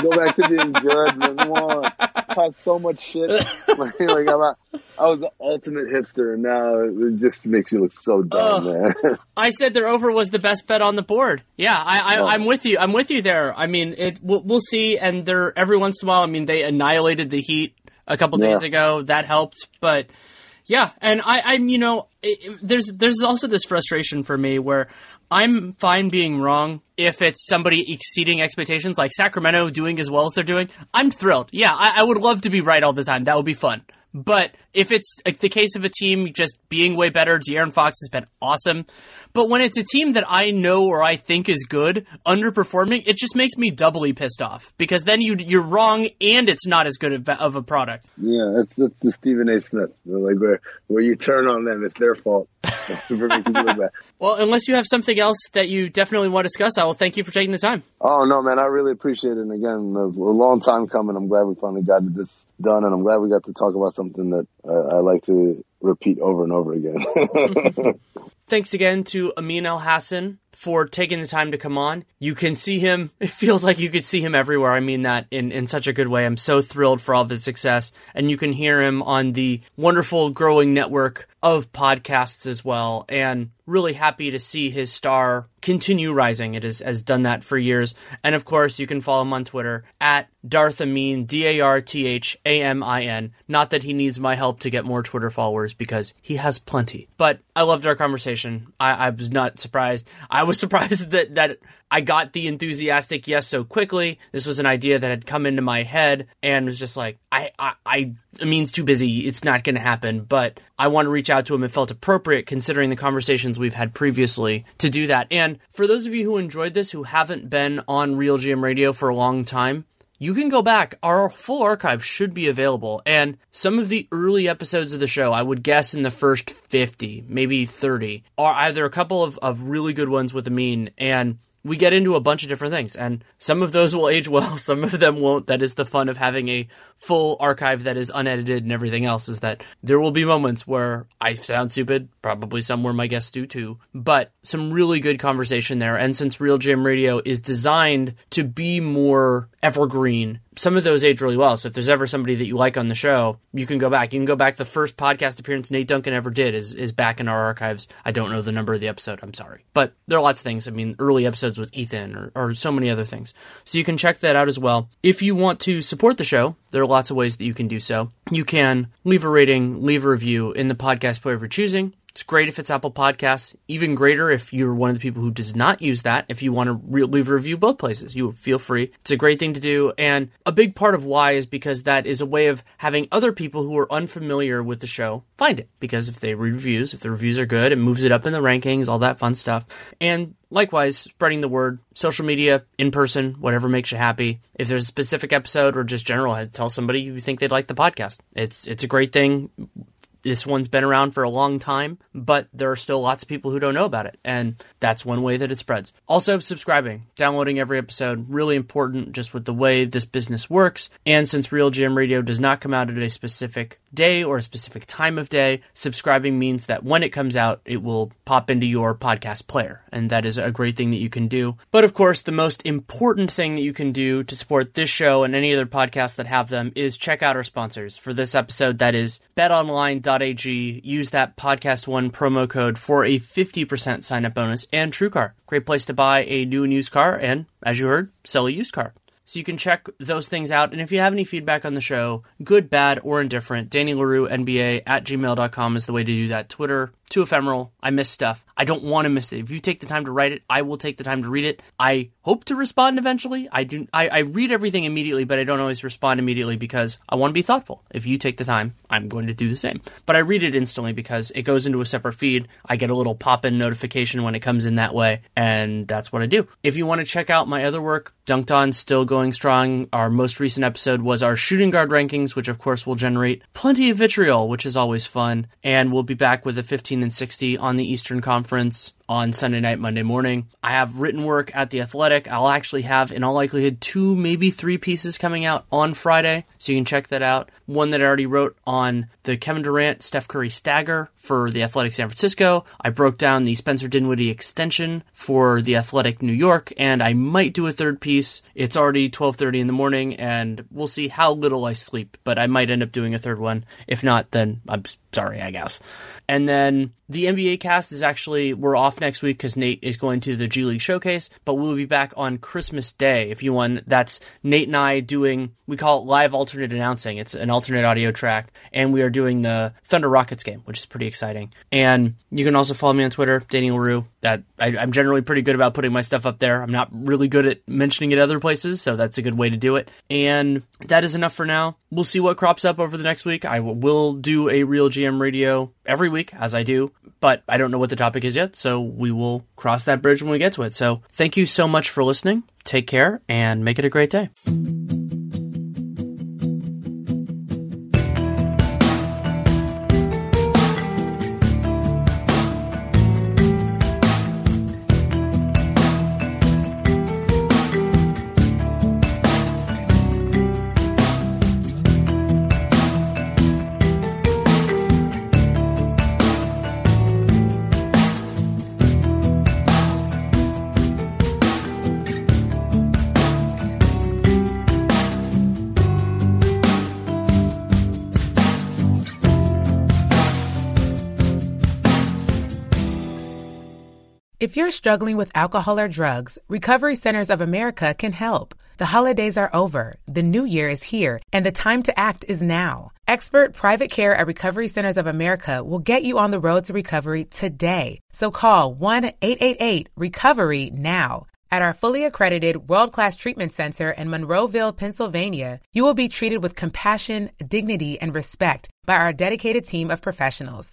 go back to being good, man. Come on. Talk so much shit. [laughs] like, like I'm I was the ultimate hipster, and now it just makes you look so dumb, man. [laughs] I said their over was the best bet on the board. Yeah, I, I, am with you. I'm with you there. I mean, it. We'll, we'll, see. And they're every once in a while. I mean, they annihilated the Heat a couple yeah. days ago. That helped, but yeah. And I, I'm, you know, it, there's there's also this frustration for me where I'm fine being wrong if it's somebody exceeding expectations, like Sacramento doing as well as they're doing. I'm thrilled. Yeah, I, I would love to be right all the time. That would be fun. But if it's the case of a team just being way better, De'Aaron Fox has been awesome. But when it's a team that I know or I think is good underperforming, it just makes me doubly pissed off because then you you're wrong and it's not as good of a product. Yeah, that's, that's the Stephen A. Smith, like where where you turn on them, it's their fault. [laughs] well, unless you have something else that you definitely want to discuss, I will thank you for taking the time. Oh no, man, I really appreciate it. And again, a, a long time coming. I'm glad we finally got this done, and I'm glad we got to talk about something that uh, I like to repeat over and over again. [laughs] Thanks again to Amin Elhassan for taking the time to come on. You can see him. [laughs] It feels like you could see him everywhere. I mean that in, in such a good way. I'm so thrilled for all of his success. And you can hear him on the wonderful growing network of podcasts as well. And really happy to see his star continue rising. It has, has done that for years. And of course, you can follow him on Twitter at Darth Amin, D A R T H A M I N. Not that he needs my help to get more Twitter followers because he has plenty. But I loved our conversation. I, I was not surprised. I was [laughs] surprised that, that I got the enthusiastic yes so quickly. This was an idea that had come into my head and was just like, I, I, I Amin's too busy. It's not going to happen. But I want to reach out to him. It felt appropriate considering the conversations we've had previously to do that. And for those of you who enjoyed this, who haven't been on RealGM Radio for a long time, you can go back. Our full archive should be available. And some of the early episodes of the show, I would guess in the first 50, maybe 30, are either a couple of, of really good ones with Amin and we get into a bunch of different things, and some of those will age well, [laughs] some of them won't. That is the fun of having a full archive that is unedited and everything else, is that there will be moments where I sound stupid, probably somewhere my guests do too, but some really good conversation there. And since RealGM Radio is designed to be more evergreen some of those age really well. So if there's ever somebody that you like on the show, you can go back. You can go back. The first podcast appearance Nate Duncan ever did is is back in our archives. I don't know the number of the episode. I'm sorry, but there are lots of things. I mean, early episodes with Ethan or, or so many other things. So you can check that out as well. If you want to support the show, there are lots of ways that you can do so. You can leave a rating, leave a review in the podcast player of your choosing. It's great if it's Apple Podcasts. Even greater if you're one of the people who does not use that. If you want to re- leave a review both places, you feel free. It's a great thing to do. And a big part of why is because that is a way of having other people who are unfamiliar with the show find it. Because if they read reviews, if the reviews are good, it moves it up in the rankings, all that fun stuff. And likewise, spreading the word, social media, in person, whatever makes you happy. If there's a specific episode or just general, tell somebody you think they'd like the podcast. It's it's a great thing this one's been around for a long time, but there are still lots of people who don't know about it. And that's one way that it spreads. Also, subscribing, downloading every episode, really important just with the way this business works. And since RealGM Radio does not come out at a specific day or a specific time of day, subscribing means that when it comes out, it will pop into your podcast player. And that is a great thing that you can do. But of course, the most important thing that you can do to support this show and any other podcasts that have them is check out our sponsors. For this episode, that is betonline.ag. Use that PodcastOne promo code for a 50% sign up bonus and TrueCar. Great place to buy a new and used car and, as you heard, sell a used car. So you can check those things out. And if you have any feedback on the show, good, bad, or indifferent, Danny Leroux, NBA at gmail.com is the way to do that. Twitter, too ephemeral. I miss stuff. I don't want to miss it. If you take the time to write it, I will take the time to read it. I hope to respond eventually. I do. I, I read everything immediately, but I don't always respond immediately because I want to be thoughtful. If you take the time, I'm going to do the same. But I read it instantly because it goes into a separate feed. I get a little pop in notification when it comes in that way, and that's what I do. If you want to check out my other work, Dunc'd On still going strong. Our most recent episode was our shooting guard rankings, which of course will generate plenty of vitriol, which is always fun. And we'll be back with a 15 and 60 on the Eastern Conference on Sunday night, Monday morning. I have written work at The Athletic. I'll actually have, in all likelihood, two, maybe three pieces coming out on Friday, so you can check that out. One that I already wrote on the Kevin Durant Steph Curry stagger for The Athletic San Francisco. I broke down the Spencer Dinwiddie extension for The Athletic New York, and I might do a third piece. It's already 12:30 in the morning, and we'll see how little I sleep, but I might end up doing a third one. If not, then I'm sorry, I guess. And then the NBA cast is actually, we're off next week because Nate is going to the G League Showcase, but we'll be back on Christmas Day. If you want, that's Nate and I doing, we call it live alternate announcing. It's an alternate audio track, and we are doing the Thunder Rockets game, which is pretty exciting. And you can also follow me on Twitter, Danny Leroux. That I, I'm generally pretty good about putting my stuff up there. I'm not really good at mentioning it other places, so that's a good way to do it. And that is enough for now. We'll see what crops up over the next week. I will do a RealGM Radio every week, as I do, but I don't know what the topic is yet, so we will cross that bridge when we get to it. So thank you so much for listening. Take care and make it a great day. Struggling with alcohol or drugs, Recovery Centers of America can help. The holidays are over, the new year is here, and the time to act is now. Expert private care at Recovery Centers of America will get you on the road to recovery today. So call 1 888 Recovery now. At our fully accredited world class treatment center in Monroeville, Pennsylvania, you will be treated with compassion, dignity, and respect by our dedicated team of professionals.